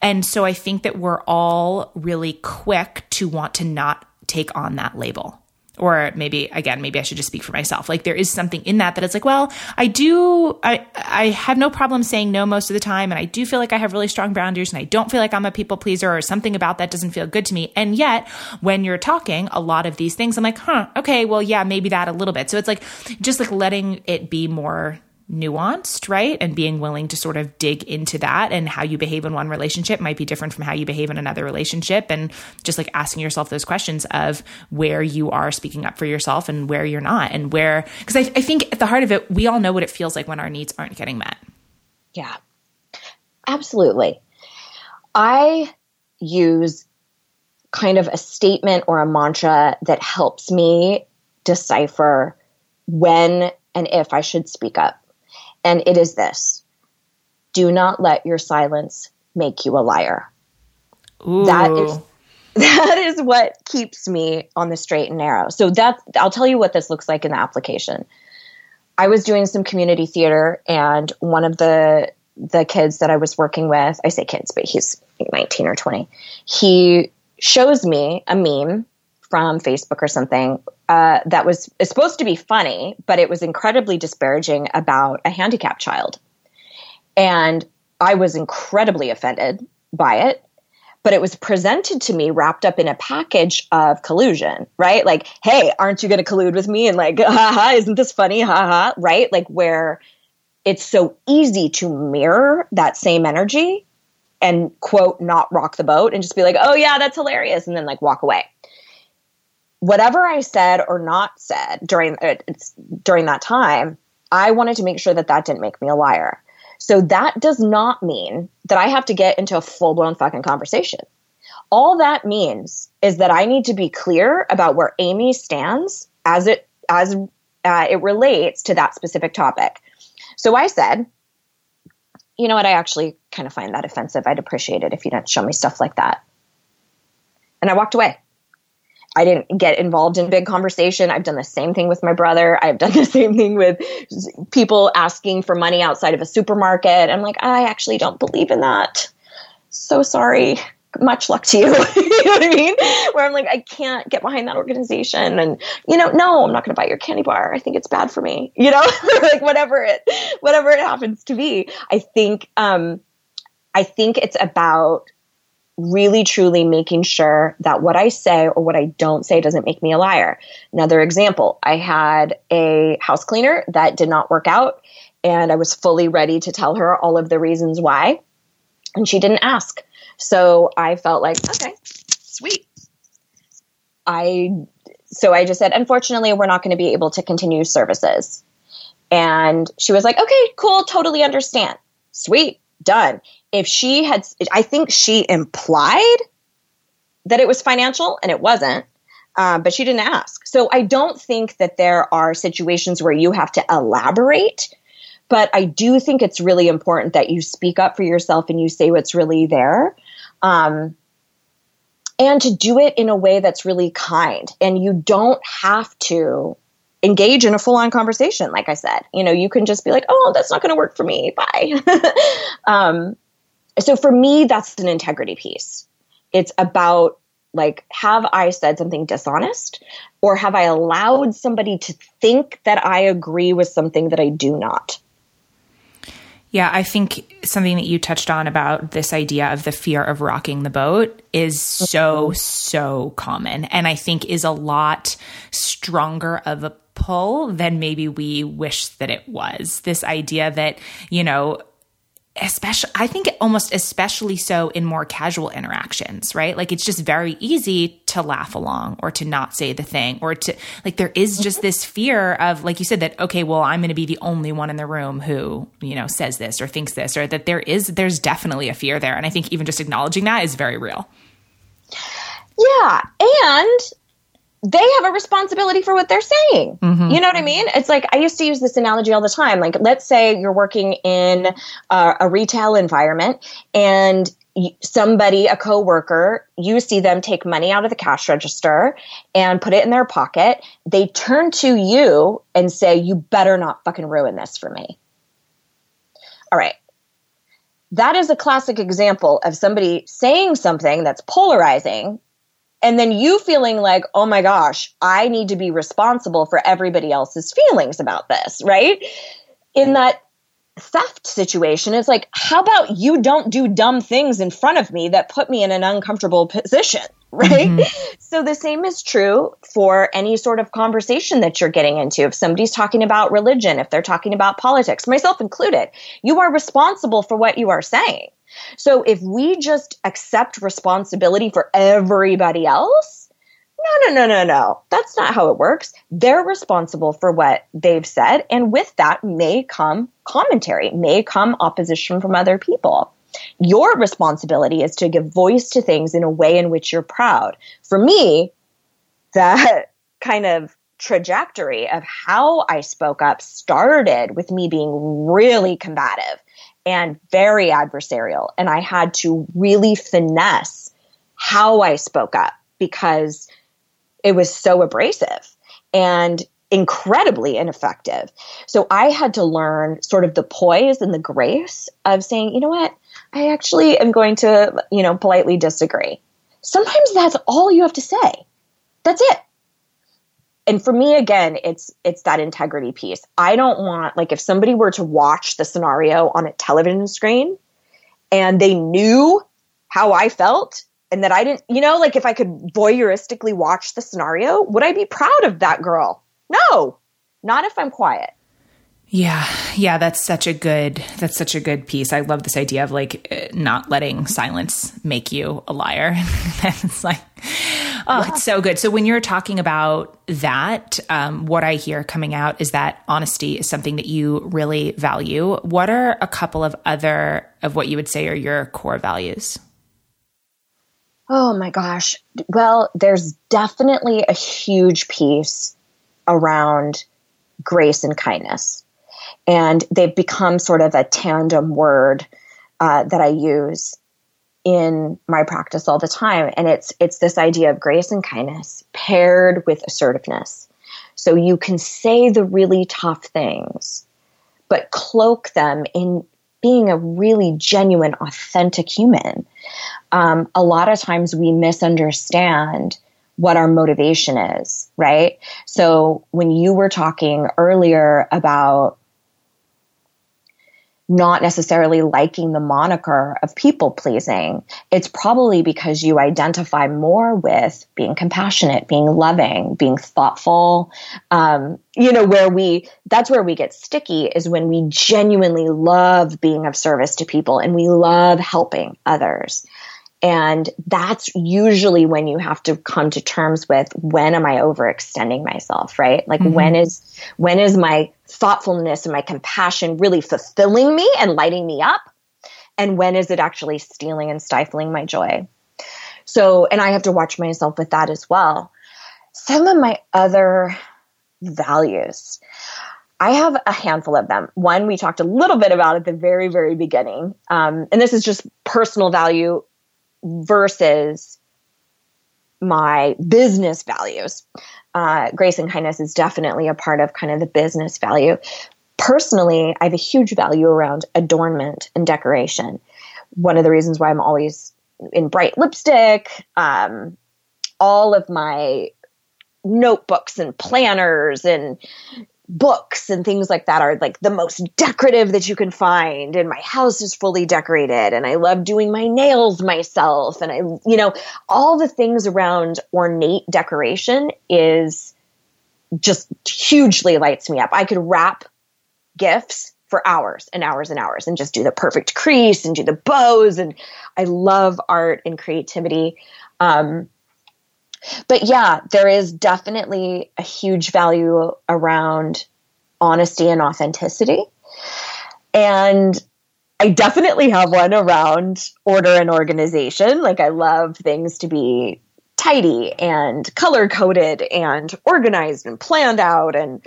And so I think that we're all really quick to want to not take on that label or maybe again maybe i should just speak for myself. Like there is something in that that it's like well i do i i have no problem saying no most of the time and i do feel like i have really strong boundaries and i don't feel like i'm a people pleaser or something about that doesn't feel good to me. And yet when you're talking a lot of these things i'm like huh okay well yeah maybe that a little bit. So it's like just like letting it be more nuanced, right? And being willing to sort of dig into that and how you behave in one relationship might be different from how you behave in another relationship. And just like asking yourself those questions of where you are speaking up for yourself and where you're not, and where, because I, I think at the heart of it, we all know what it feels like when our needs aren't getting met. Yeah, absolutely. I use kind of a statement or a mantra that helps me decipher when and if I should speak up and it is this do not let your silence make you a liar. Ooh. That is that is what keeps me on the straight and narrow. So that I'll tell you what this looks like in the application. I was doing some community theater and one of the the kids that I was working with, I say kids, but he's 19 or 20. He shows me a meme from Facebook or something uh, that was supposed to be funny, but it was incredibly disparaging about a handicapped child. And I was incredibly offended by it but it was presented to me wrapped up in a package of collusion, right? Like, hey, aren't you going to collude with me? And like, haha, isn't this funny? Haha, right? Like, where it's so easy to mirror that same energy and quote, not rock the boat and just be like, oh, yeah, that's hilarious. And then like walk away. Whatever I said or not said during uh, during that time, I wanted to make sure that that didn't make me a liar. So that does not mean that I have to get into a full blown fucking conversation. All that means is that I need to be clear about where Amy stands as it as uh, it relates to that specific topic. So I said, you know what? I actually kind of find that offensive. I'd appreciate it if you didn't show me stuff like that. And I walked away. I didn't get involved in big conversation. I've done the same thing with my brother. I've done the same thing with people asking for money outside of a supermarket. I'm like, I actually don't believe in that. So sorry. Much luck to you. you know what I mean? Where I'm like, I can't get behind that organization. And, you know, no, I'm not going to buy your candy bar. I think it's bad for me. You know, like whatever it, whatever it happens to be. I think, um, I think it's about really truly making sure that what I say or what I don't say doesn't make me a liar. Another example, I had a house cleaner that did not work out and I was fully ready to tell her all of the reasons why and she didn't ask. So I felt like, okay, sweet. I so I just said, unfortunately, we're not going to be able to continue services. And she was like, okay, cool, totally understand. Sweet, done if she had, I think she implied that it was financial and it wasn't. Uh, but she didn't ask. So I don't think that there are situations where you have to elaborate, but I do think it's really important that you speak up for yourself and you say what's really there. Um, and to do it in a way that's really kind. And you don't have to engage in a full on conversation. Like I said, you know, you can just be like, oh, that's not going to work for me. Bye. um, so for me, that's an integrity piece. It's about like, have I said something dishonest or have I allowed somebody to think that I agree with something that I do not? Yeah, I think something that you touched on about this idea of the fear of rocking the boat is so, mm-hmm. so common. And I think is a lot stronger of a pull than maybe we wish that it was. This idea that, you know, especially i think almost especially so in more casual interactions right? Like it's just very easy to laugh along or to not say the thing or to like there is just this fear of like you said that okay well i'm going to be the only one in the room who you know says this or thinks this or that there is there's definitely a fear there. And i think even just acknowledging that is very real. Yeah. And they have a responsibility for what they're saying. Mm-hmm. You know what I mean? It's like I used to use this analogy all the time. Like, let's say you're working in a, a retail environment and somebody, a coworker, you see them take money out of the cash register and put it in their pocket. They turn to you and say, You better not fucking ruin this for me. All right. That is a classic example of somebody saying something that's polarizing and then you feeling like, oh my gosh, I need to be responsible for everybody else's feelings about this, right? In that theft situation, it's like, how about you don't do dumb things in front of me that put me in an uncomfortable position, right? Mm-hmm. So the same is true for any sort of conversation that you're getting into. If somebody's talking about religion, if they're talking about politics, myself included, you are responsible for what you are saying. So if we just accept responsibility for everybody else, no, no, no, no, no. That's not how it works. They're responsible for what they've said. And with that may come commentary, may come opposition from other people. Your responsibility is to give voice to things in a way in which you're proud. For me, that kind of trajectory of how I spoke up started with me being really combative and very adversarial. And I had to really finesse how I spoke up because it was so abrasive and incredibly ineffective. So I had to learn sort of the poise and the grace of saying, you know what? I actually am going to, you know, politely disagree. Sometimes that's all you have to say. That's it. And for me again, it's it's that integrity piece. I don't want like if somebody were to watch the scenario on a television screen and they knew how I felt and that I didn't, you know, like if I could voyeuristically watch the scenario, would I be proud of that girl? No. Not if I'm quiet. Yeah. Yeah, that's such a good that's such a good piece. I love this idea of like eh, not letting silence make you a liar. it's like oh, yeah. it's so good. So when you're talking about that, um, what I hear coming out is that honesty is something that you really value. What are a couple of other of what you would say are your core values? Oh my gosh. Well, there's definitely a huge piece around grace and kindness and they've become sort of a tandem word uh, that I use in my practice all the time. And it's it's this idea of grace and kindness paired with assertiveness. So you can say the really tough things, but cloak them in being a really genuine, authentic human. Um, a lot of times we misunderstand what our motivation is, right? So when you were talking earlier about not necessarily liking the moniker of people pleasing. It's probably because you identify more with being compassionate, being loving, being thoughtful. Um, you know, where we, that's where we get sticky is when we genuinely love being of service to people and we love helping others. And that's usually when you have to come to terms with when am I overextending myself, right? Like mm-hmm. when is, when is my thoughtfulness and my compassion really fulfilling me and lighting me up? And when is it actually stealing and stifling my joy? So, and I have to watch myself with that as well. Some of my other values, I have a handful of them. One we talked a little bit about at the very, very beginning. Um, and this is just personal value versus my business values. Uh, grace and kindness is definitely a part of kind of the business value. Personally, I have a huge value around adornment and decoration. One of the reasons why I'm always in bright lipstick, um, all of my notebooks and planners and books and things like that are like the most decorative that you can find and my house is fully decorated and I love doing my nails myself and I you know all the things around ornate decoration is just hugely lights me up. I could wrap gifts for hours and hours and hours and just do the perfect crease and do the bows and I love art and creativity. Um, but yeah, there is definitely a huge value around honesty and authenticity. And I definitely have one around order and organization. Like I love things to be tidy and color coded and organized and planned out and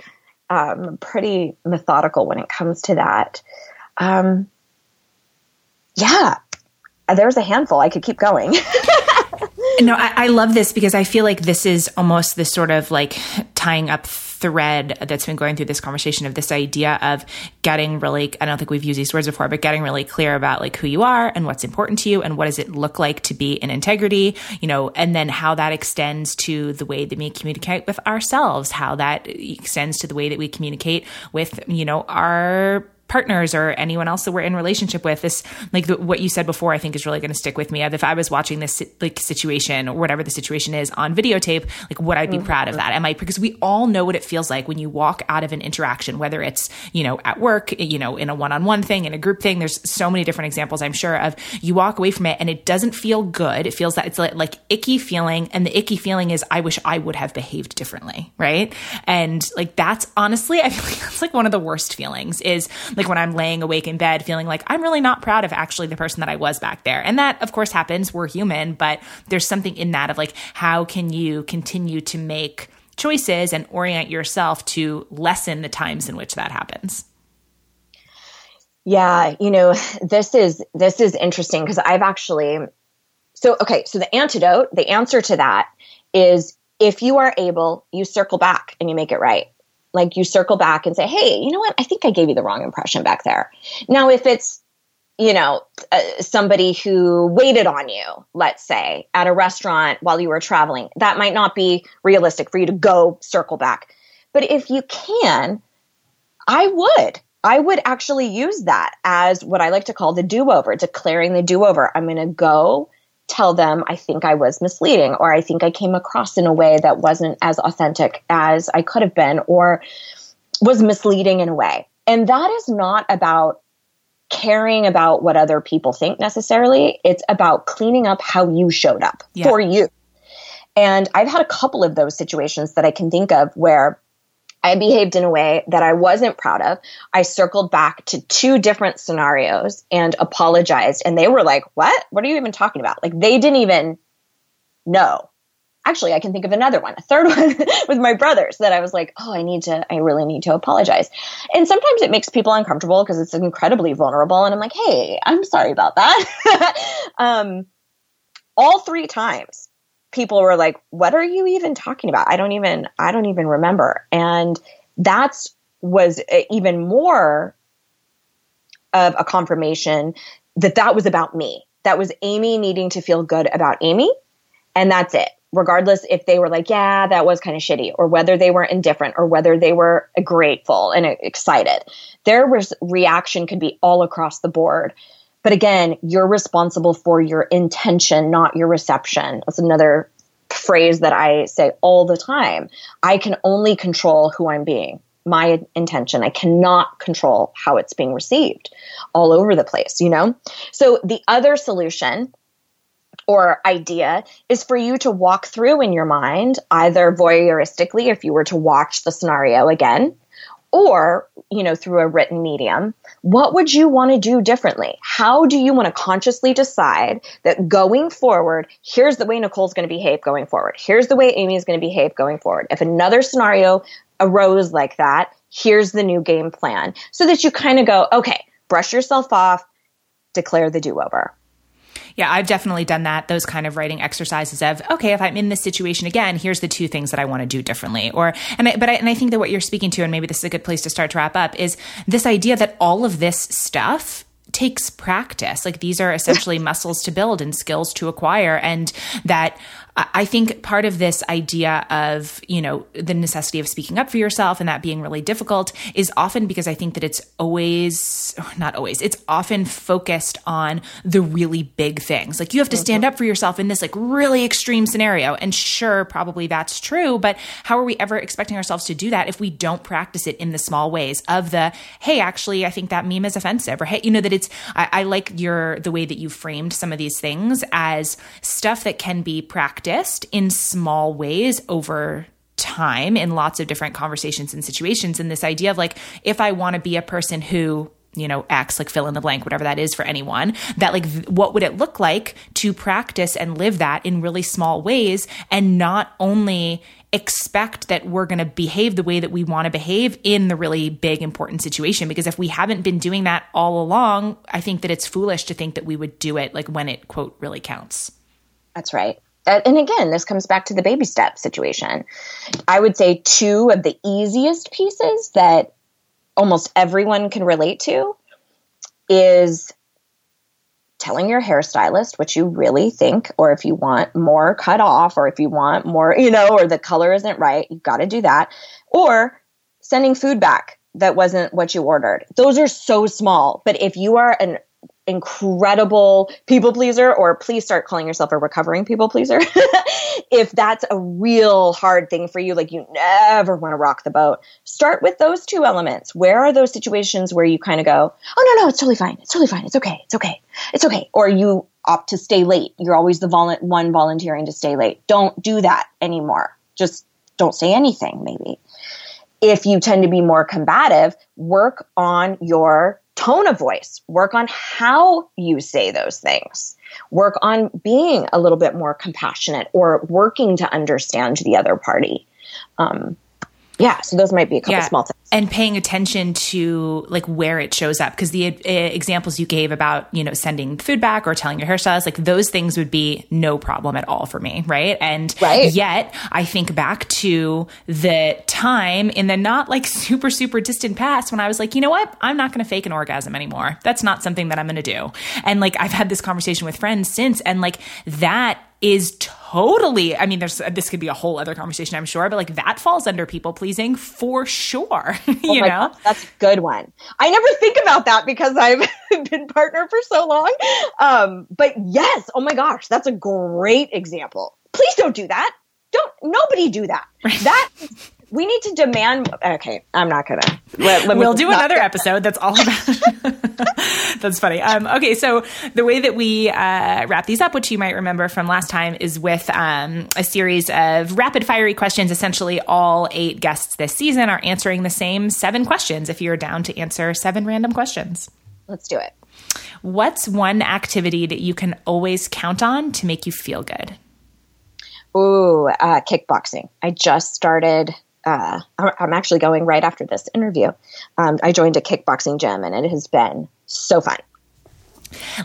um, pretty methodical when it comes to that. Um, yeah, there's a handful. I could keep going. no, I, I, love this because I feel like this is almost this sort of like tying up thread that's been going through this conversation of this idea of getting really, I don't think we've used these words before, but getting really clear about like who you are and what's important to you and what does it look like to be in integrity, you know, and then how that extends to the way that we communicate with ourselves, how that extends to the way that we communicate with, you know, our partners or anyone else that we're in relationship with this like the, what you said before i think is really going to stick with me if i was watching this like situation or whatever the situation is on videotape like would i be mm-hmm. proud of that? Am i because we all know what it feels like when you walk out of an interaction whether it's you know at work you know in a one-on-one thing in a group thing there's so many different examples i'm sure of you walk away from it and it doesn't feel good. It feels that it's like, like icky feeling and the icky feeling is i wish i would have behaved differently right? And like that's honestly i feel like that's like one of the worst feelings is like like when I'm laying awake in bed feeling like I'm really not proud of actually the person that I was back there. And that, of course, happens. We're human, but there's something in that of like, how can you continue to make choices and orient yourself to lessen the times in which that happens? Yeah, you know, this is this is interesting because I've actually so okay, so the antidote, the answer to that is if you are able, you circle back and you make it right. Like you circle back and say, "Hey, you know what? I think I gave you the wrong impression back there." Now, if it's you know, uh, somebody who waited on you, let's say, at a restaurant while you were traveling, that might not be realistic for you to go circle back. But if you can, I would. I would actually use that as what I like to call the do over, declaring the do over. I'm going to go tell them I think I was misleading or I think I came across in a way that wasn't as authentic as I could have been or was misleading in a way. And that is not about caring about what other people think necessarily. It's about cleaning up how you showed up yeah. for you. And I've had a couple of those situations that I can think of where I behaved in a way that I wasn't proud of. I circled back to two different scenarios and apologized. And they were like, What? What are you even talking about? Like, they didn't even know. Actually, I can think of another one, a third one with my brothers that I was like, Oh, I need to, I really need to apologize. And sometimes it makes people uncomfortable because it's incredibly vulnerable. And I'm like, Hey, I'm sorry about that. um, all three times people were like, what are you even talking about? I don't even, I don't even remember. And that's was uh, even more of a confirmation that that was about me. That was Amy needing to feel good about Amy. And that's it. Regardless if they were like, yeah, that was kind of shitty, or whether they were indifferent, or whether they were grateful and excited. Their reaction could be all across the board. But again, you're responsible for your intention, not your reception. That's another phrase that I say all the time. I can only control who I'm being, my intention. I cannot control how it's being received all over the place, you know? So the other solution or idea is for you to walk through in your mind, either voyeuristically, if you were to watch the scenario again, or you know through a written medium what would you want to do differently? How do you want to consciously decide that going forward here's the way nicole's going to behave going forward. Here's the way amy is going to behave going forward. If another scenario arose like that here's the new game plan. So that you kind of go okay brush yourself off declare the do-over yeah, I've definitely done that. Those kind of writing exercises of, okay, if I'm in this situation again, here's the two things that I want to do differently. Or, and I, but I, and I think that what you're speaking to, and maybe this is a good place to start to wrap up, is this idea that all of this stuff takes practice. Like these are essentially muscles to build and skills to acquire. And that I think part of this idea of, you know, the necessity of speaking up for yourself and that being really difficult is often because I think that it's always, not always, it's often focused on the really big things. Like you have to mm-hmm. stand up for yourself in this like really extreme scenario. And sure, probably that's true, but how are we ever expecting ourselves to do that if we don't practice it in the small ways of the, hey, actually, I think that meme is offensive or hey, you know, that it's, I, I like your, the way that you framed some of these things as stuff that can be practiced practiced in small ways over time in lots of different conversations and situations. And this idea of like, if I want to be a person who you know, acts like fill in the blank, whatever that is for anyone, that like, what would it look like to practice and live that in really small ways and not only expect that we're going to behave the way that we want to behave in the really big, important situation? Because if we haven't been doing that all along, I think that it's foolish to think that we would do it like when it, quote, really counts. That's right Uh, and again, this comes back to the baby step situation. I would say two of the easiest pieces that almost everyone can relate to is telling your hairstylist what you really think, or if you want more cut off, or if you want more, you know, or the color isn't right, you've got to do that. Or sending food back that wasn't what you ordered. Those are so small. But if you are an incredible people pleaser or please start calling yourself a recovering people pleaser. If that's a real hard thing for you like you never want to rock the boat start with those two elements. Where are those situations where you kind of go oh no no it's totally fine it's totally fine it's okay it's okay it's okay or you opt to stay late you're always the one volunteering to stay late. Don't do that anymore. Just don't say anything maybe. If you tend to be more combative work on your tone of voice, work on how you say those things, work on being a little bit more compassionate or working to understand the other party. Um, yeah so those might be a couple yeah. small things. And paying attention to like where it shows up because the uh, examples you gave about you know sending food back or telling your hairstylist like those things would be no problem at all for me right? And right. yet i think back to the time in the not like super super distant past when i was like you know what? I'm not going to fake an orgasm anymore. That's not something that i'm going to do. And like i've had this conversation with friends since and like that is totally i mean there's this could be a whole other conversation i'm sure but like that falls under people pleasing for sure you oh know? God, that's a good one. I never think about that because i've been partner for so long. Um but yes oh my gosh that's a great example. Please don't do that. Don't nobody do that. That we need to demand. Okay, I'm not gonna. Let, let we'll do another episode that's all about. that's funny. Um, okay, so the way that we uh, wrap these up, which you might remember from last time, is with um, a series of rapid fiery questions. Essentially, all eight guests this season are answering the same seven questions. If you're down to answer seven random questions, let's do it. What's one activity that you can always count on to make you feel good? Ooh, uh, kickboxing. I just started uh, I'm actually going right after this interview. Um, I joined a kickboxing gym and it has been so fun.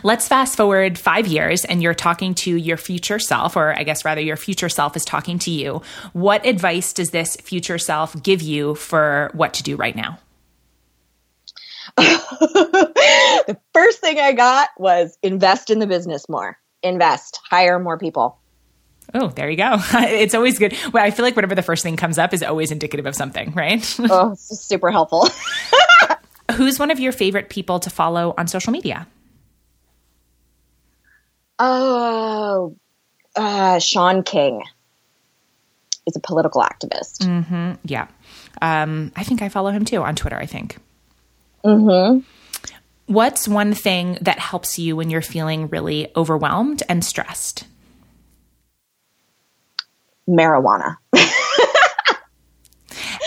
Let's fast forward five years and you're talking to your future self, or I guess rather, your future self is talking to you. What advice does this future self give you for what to do right now? the first thing I got was invest in the business more, invest, hire more people. Oh, there you go. It's always good. Well, I feel like whatever the first thing comes up is always indicative of something, right? oh, super helpful. Who's one of your favorite people to follow on social media? Oh, uh, Shaun King. He's a political activist. Mm-hmm. Yeah. Um, I think I follow him too on Twitter, I think. Mm-hmm. What's one thing that helps you when you're feeling really overwhelmed and stressed? Marijuana.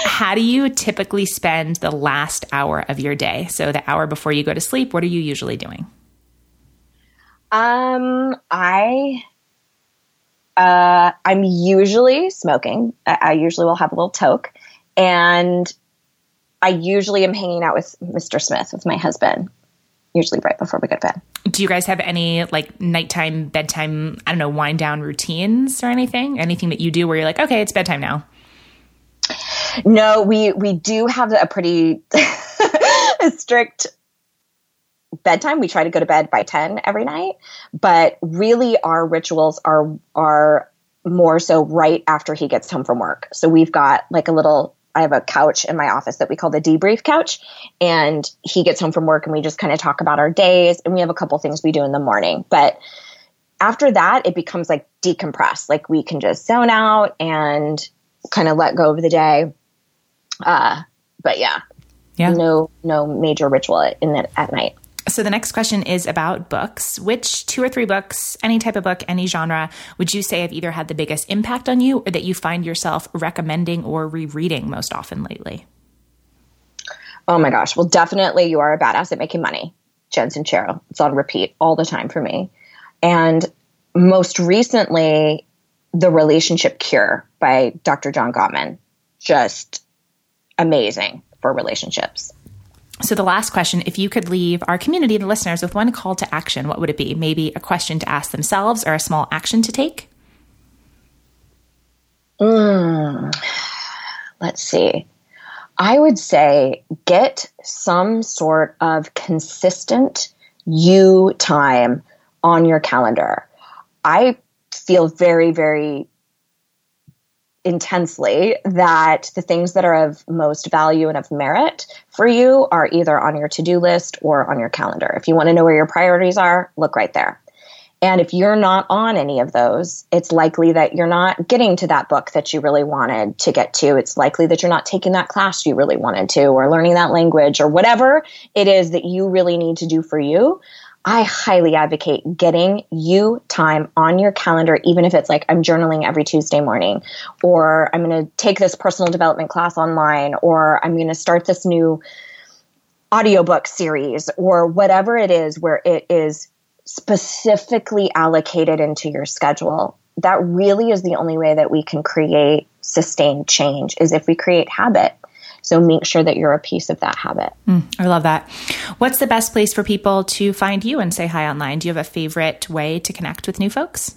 How do you typically spend the last hour of your day? So, the hour before you go to sleep, what are you usually doing? Um, I uh, I'm usually smoking. I, I usually will have a little toke, and I usually am hanging out with Mr. Smith with my husband usually right before we go to bed. Do you guys have any like nighttime, bedtime, I don't know, wind down routines or anything? Anything that you do where you're like, okay, it's bedtime now? No, we we do have a pretty strict bedtime. We try to go to bed by 10 every night, but really our rituals are are more so right after he gets home from work. So we've got like a little I have a couch in my office that we call the debrief couch. And he gets home from work and we just kind of talk about our days. And we have a couple things we do in the morning. But after that, it becomes like decompressed. Like we can just zone out and kind of let go of the day. Uh, but yeah, yeah, no, no major ritual in it at night. So the next question is about books. Which two or three books, any type of book, any genre, would you say have either had the biggest impact on you or that you find yourself recommending or rereading most often lately? Oh my gosh. Well, definitely you are a badass at making money. Jen Sincero. It's on repeat all the time for me. And most recently, The Relationship Cure by Dr. John Gottman. Just amazing for relationships. So, the last question if you could leave our community, the listeners, with one call to action, what would it be? Maybe a question to ask themselves or a small action to take? Mm, let's see. I would say get some sort of consistent you time on your calendar. I feel very, very intensely that the things that are of most value and of merit for you are either on your to do list or on your calendar. If you want to know where your priorities are, look right there. And if you're not on any of those, it's likely that you're not getting to that book that you really wanted to get to. It's likely that you're not taking that class you really wanted to, or learning that language, or whatever it is that you really need to do for you. I highly advocate getting you time on your calendar, even if it's like I'm journaling every Tuesday morning, or I'm going to take this personal development class online, or I'm going to start this new audiobook series, or whatever it is where it is specifically allocated into your schedule. that really is the only way that we can create sustained change is if we create habit. So make sure that you're a piece of that habit. Mm, I love that. What's the best place for people to find you and say hi online? Do you have a favorite way to connect with new folks?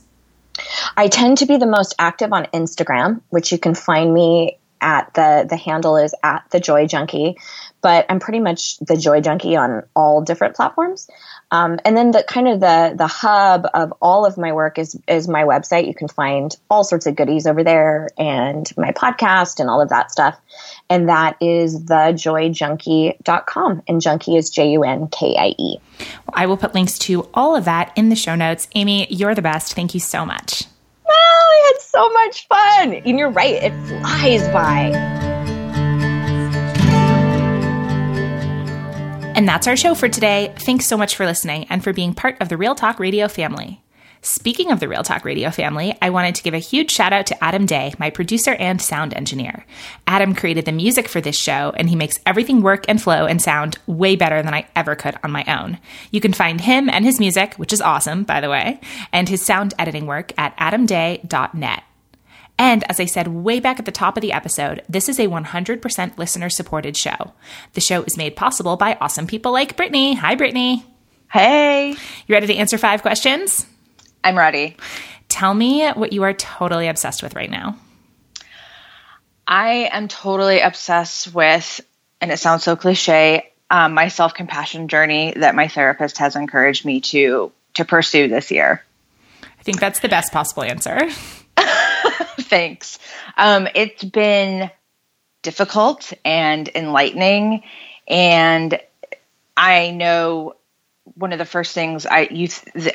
I tend to be the most active on Instagram, which you can find me at the the handle is at the joy junkie but i'm pretty much the joy junkie on all different platforms um, and then the kind of the the hub of all of my work is is my website. You can find all sorts of goodies over there and my podcast and all of that stuff. And that is thejoyjunkie.com and junkie is j-u-n-k-i-e well, i will put links to all of that in the show notes. Amy you're the best. Thank you so much. I had so much fun. And you're right, it flies by. And that's our show for today. Thanks so much for listening and for being part of the Real Talk Radio family. Speaking of the Real Talk Radio family, I wanted to give a huge shout out to Adam Day, my producer and sound engineer. Adam created the music for this show, and he makes everything work and flow and sound way better than I ever could on my own. You can find him and his music, which is awesome, by the way, and his sound editing work at adamday.net. And as I said way back at the top of the episode, this is a 100% listener supported show. The show is made possible by awesome people like Brittany. Hi, Brittany. Hey. You ready to answer five questions? I'm ready. Tell me what you are totally obsessed with right now. I am totally obsessed with, and it sounds so cliche, um, my self compassion journey that my therapist has encouraged me to to pursue this year. I think that's the best possible answer. Thanks. Um, it's been difficult and enlightening, and I know one of the first things I you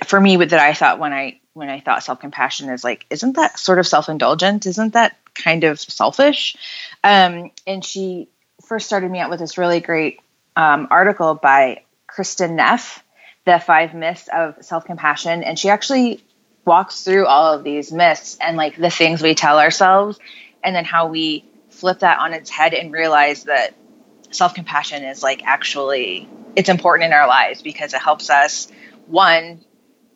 for me that I thought when I when I thought self compassion is like, isn't that sort of self indulgent? Isn't that kind of selfish? Um, and she first started me out with this really great um, article by Kristin Neff, the five myths of self compassion, and she actually walks through all of these myths and like the things we tell ourselves, and then how we flip that on its head and realize that self compassion is like actually it's important in our lives because it helps us one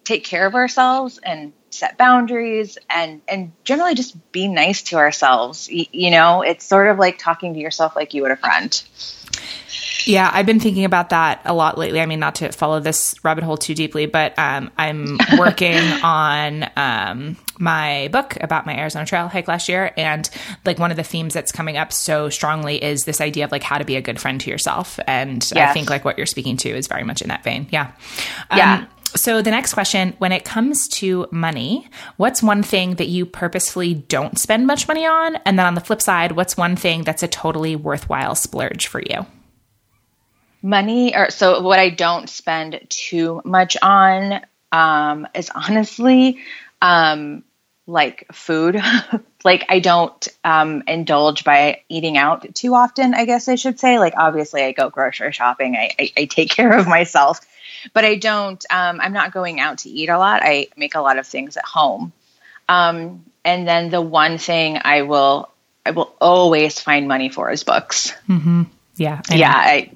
take care of ourselves and set boundaries and and generally just be nice to ourselves. You know it's sort of like talking to yourself like you would a friend yeah, I've been thinking about that a lot lately. I mean, not to follow this rabbit hole too deeply, but um, I'm working on um, my book about my Arizona Trail hike last year, and like one of the themes that's coming up so strongly is this idea of like how to be a good friend to yourself. And yes. I think like what you're speaking to is very much in that vein. Yeah. Um, yeah. So the next question, when it comes to money, what's one thing that you purposefully don't spend much money on? And then on the flip side, what's one thing that's a totally worthwhile splurge for you? Money or so what i don't spend too much on um, is honestly um, like food. Like i don't um, indulge by eating out too often i guess i should say. Like obviously i go grocery shopping. I, I, I take care of myself. But i don't um, i'm not going out to eat a lot. I make a lot of things at home. Um, and then the one thing i will i will always find money for is books. Mm-hmm. Yeah. I yeah. I,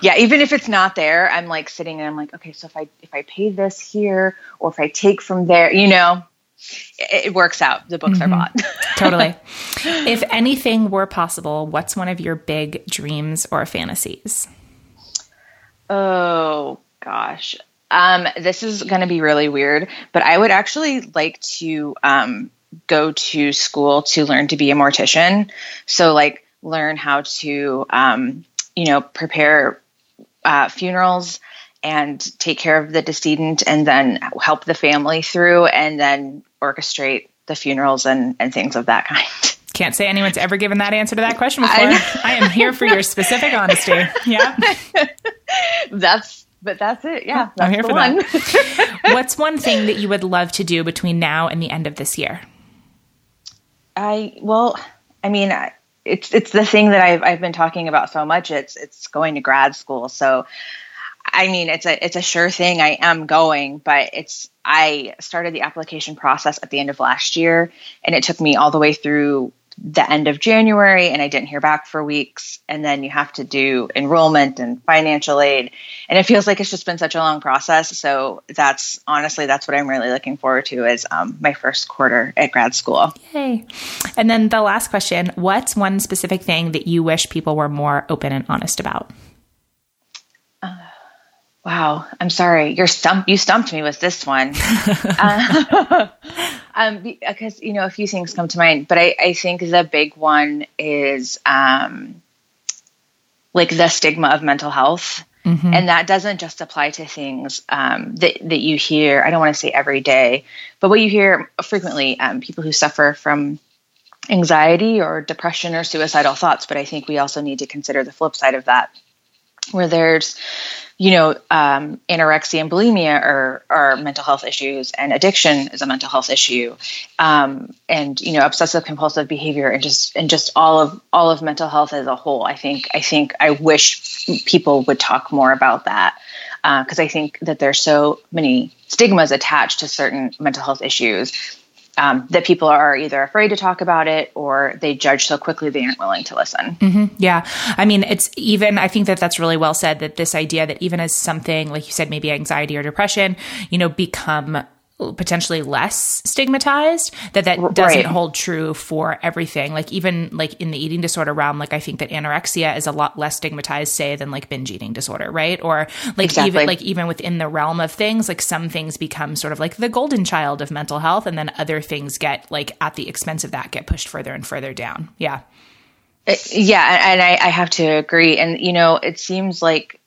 yeah. Even if it's not there, I'm like sitting and I'm like, okay, so if I, if I pay this here or if I take from there, you know, it, it works out. The books mm-hmm. are bought. totally. If anything were possible, what's one of your big dreams or fantasies? Oh gosh. Um, this is going to be really weird, but I would actually like to, um, go to school to learn to be a mortician. So like learn how to, um, you know, prepare uh, funerals and take care of the decedent and then help the family through and then orchestrate the funerals and, and things of that kind. Can't say anyone's ever given that answer to that question before. I, I am here for your specific honesty. Yeah. that's but that's it. Yeah. That's I'm here for one. that. What's one thing that you would love to do between now and the end of this year? I well, I mean, I, it's it's the thing that I've I've been talking about so much. It's it's going to grad school. So I mean it's a it's a sure thing I am going, but it's I started the application process at the end of last year and it took me all the way through the end of January and I didn't hear back for weeks. And then you have to do enrollment and financial aid. And it feels like it's just been such a long process. So that's honestly, that's what I'm really looking forward to is um, my first quarter at grad school. Yay. And then the last question What's one specific thing that you wish people were more open and honest about? Uh, wow. I'm sorry. You're stumped. You stumped me with this one. uh, um, because you know a few things come to mind, but I, I think the big one is um, like the stigma of mental health. Mm-hmm. And that doesn't just apply to things um, that, that you hear, I don't want to say every day, but what you hear frequently um, people who suffer from anxiety or depression or suicidal thoughts. But I think we also need to consider the flip side of that, where there's you know, um, anorexia and bulimia are, are mental health issues, and addiction is a mental health issue, um, and you know, obsessive compulsive behavior, and just and just all of all of mental health as a whole. I think I think I wish people would talk more about that because uh, I think that there's so many stigmas attached to certain mental health issues um, that people are either afraid to talk about it or they judge so quickly they aren't willing to listen. Mm-hmm. Yeah. I mean, it's even, I think that that's really well said that this idea that even as something, like you said, maybe anxiety or depression, you know, become potentially less stigmatized that that doesn't hold true for everything. Like even like in the eating disorder realm like i think that anorexia is a lot less stigmatized say than like binge eating disorder right? Or like exactly. even like even within the realm of things like some things become sort of like the golden child of mental health and then other things get like at the expense of that get pushed further and further down. Yeah. Uh, yeah and I, I have to agree. And you know it seems like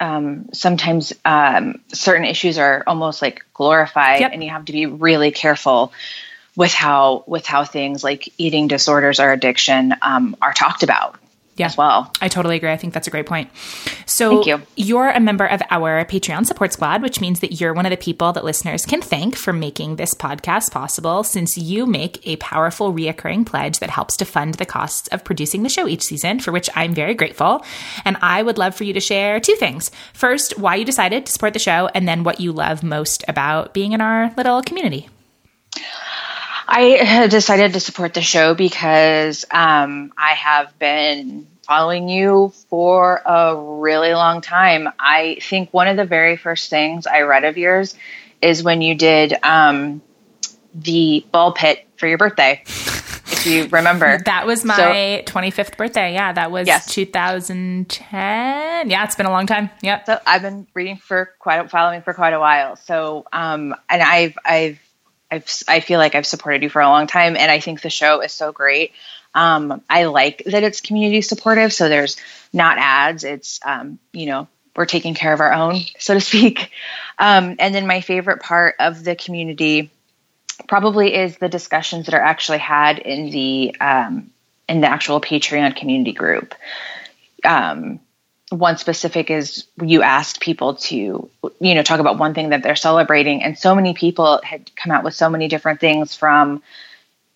um, sometimes um, certain issues are almost like glorified, yep. and you have to be really careful with how with how things like eating disorders or addiction um, are talked about yeah. as well. I totally agree. I think that's a great point. So Thank you. you're a member of our Patreon support squad, which means that you're one of the people that listeners can thank for making this podcast possible since you make a powerful reoccurring pledge that helps to fund the costs of producing the show each season, for which I'm very grateful. And I would love for you to share two things. First, why you decided to support the show, and then what you love most about being in our little community. I decided to support the show because um, I have been following you for a really long time. I think one of the very first things I read of yours is when you did um, the ball pit for your birthday. if you remember, that was my so, 25th birthday. Yeah, that was yes. 2010. Yeah, it's been a long time. Yep. So I've been reading for quite, following for quite a while. So, um, and I've, I've I've, I feel like I've supported you for a long time, and I think the show is so great. Um, I like that it's community supportive, so there's not ads. It's um, you know we're taking care of our own, so to speak. Um, and then my favorite part of the community probably is the discussions that are actually had in the um, in the actual Patreon community group. Um, one specific is you asked people to you know talk about one thing that they're celebrating and so many people had come out with so many different things from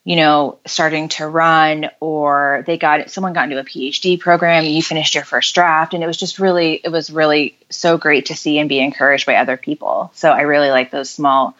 you know starting to run or they got someone got into a phd program you finished your first draft and it was just really it was really so great to see and be encouraged by other people. So i really like those small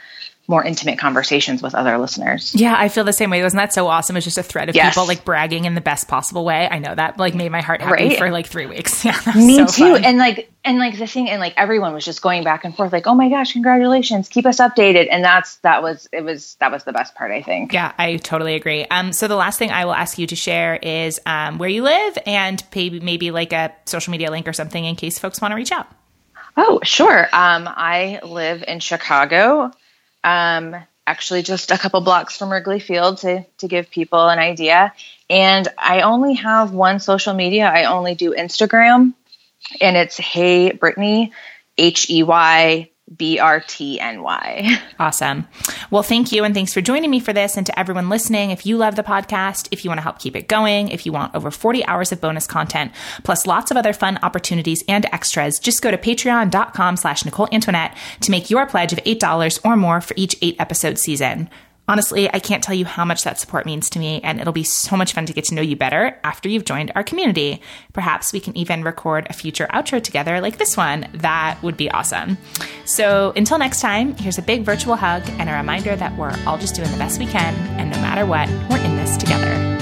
more intimate conversations with other listeners. Yeah, I feel the same way. Wasn't that so awesome? It's just a thread of yes. people like bragging in the best possible way. I know that like made my heart happy right? for like three weeks. Yeah, me so too. Fun. And like and like the thing and like everyone was just going back and forth like, oh my gosh, congratulations, keep us updated. And that's that was it was that was the best part. I think. Yeah, I totally agree. Um, so the last thing I will ask you to share is um, where you live and maybe maybe like a social media link or something in case folks want to reach out. Oh, sure. Um, I live in Chicago um, actually just a couple blocks from Wrigley Field to, to give people an idea. And I only have one social media. I only do Instagram, and it's Hey Brittany, H E Y B R T N Y. Awesome. Well, thank you. And thanks for joining me for this. And to everyone listening, if you love the podcast, if you want to help keep it going, if you want over 40 hours of bonus content, plus lots of other fun opportunities and extras, just go to patreon.com slash Nicole Antoinette to make your pledge of $8 or more for each eight episode season. Honestly, I can't tell you how much that support means to me, and it'll be so much fun to get to know you better after you've joined our community. Perhaps we can even record a future outro together like this one. That would be awesome. So until next time, here's a big virtual hug and a reminder that we're all just doing the best we can, and no matter what, we're in this together.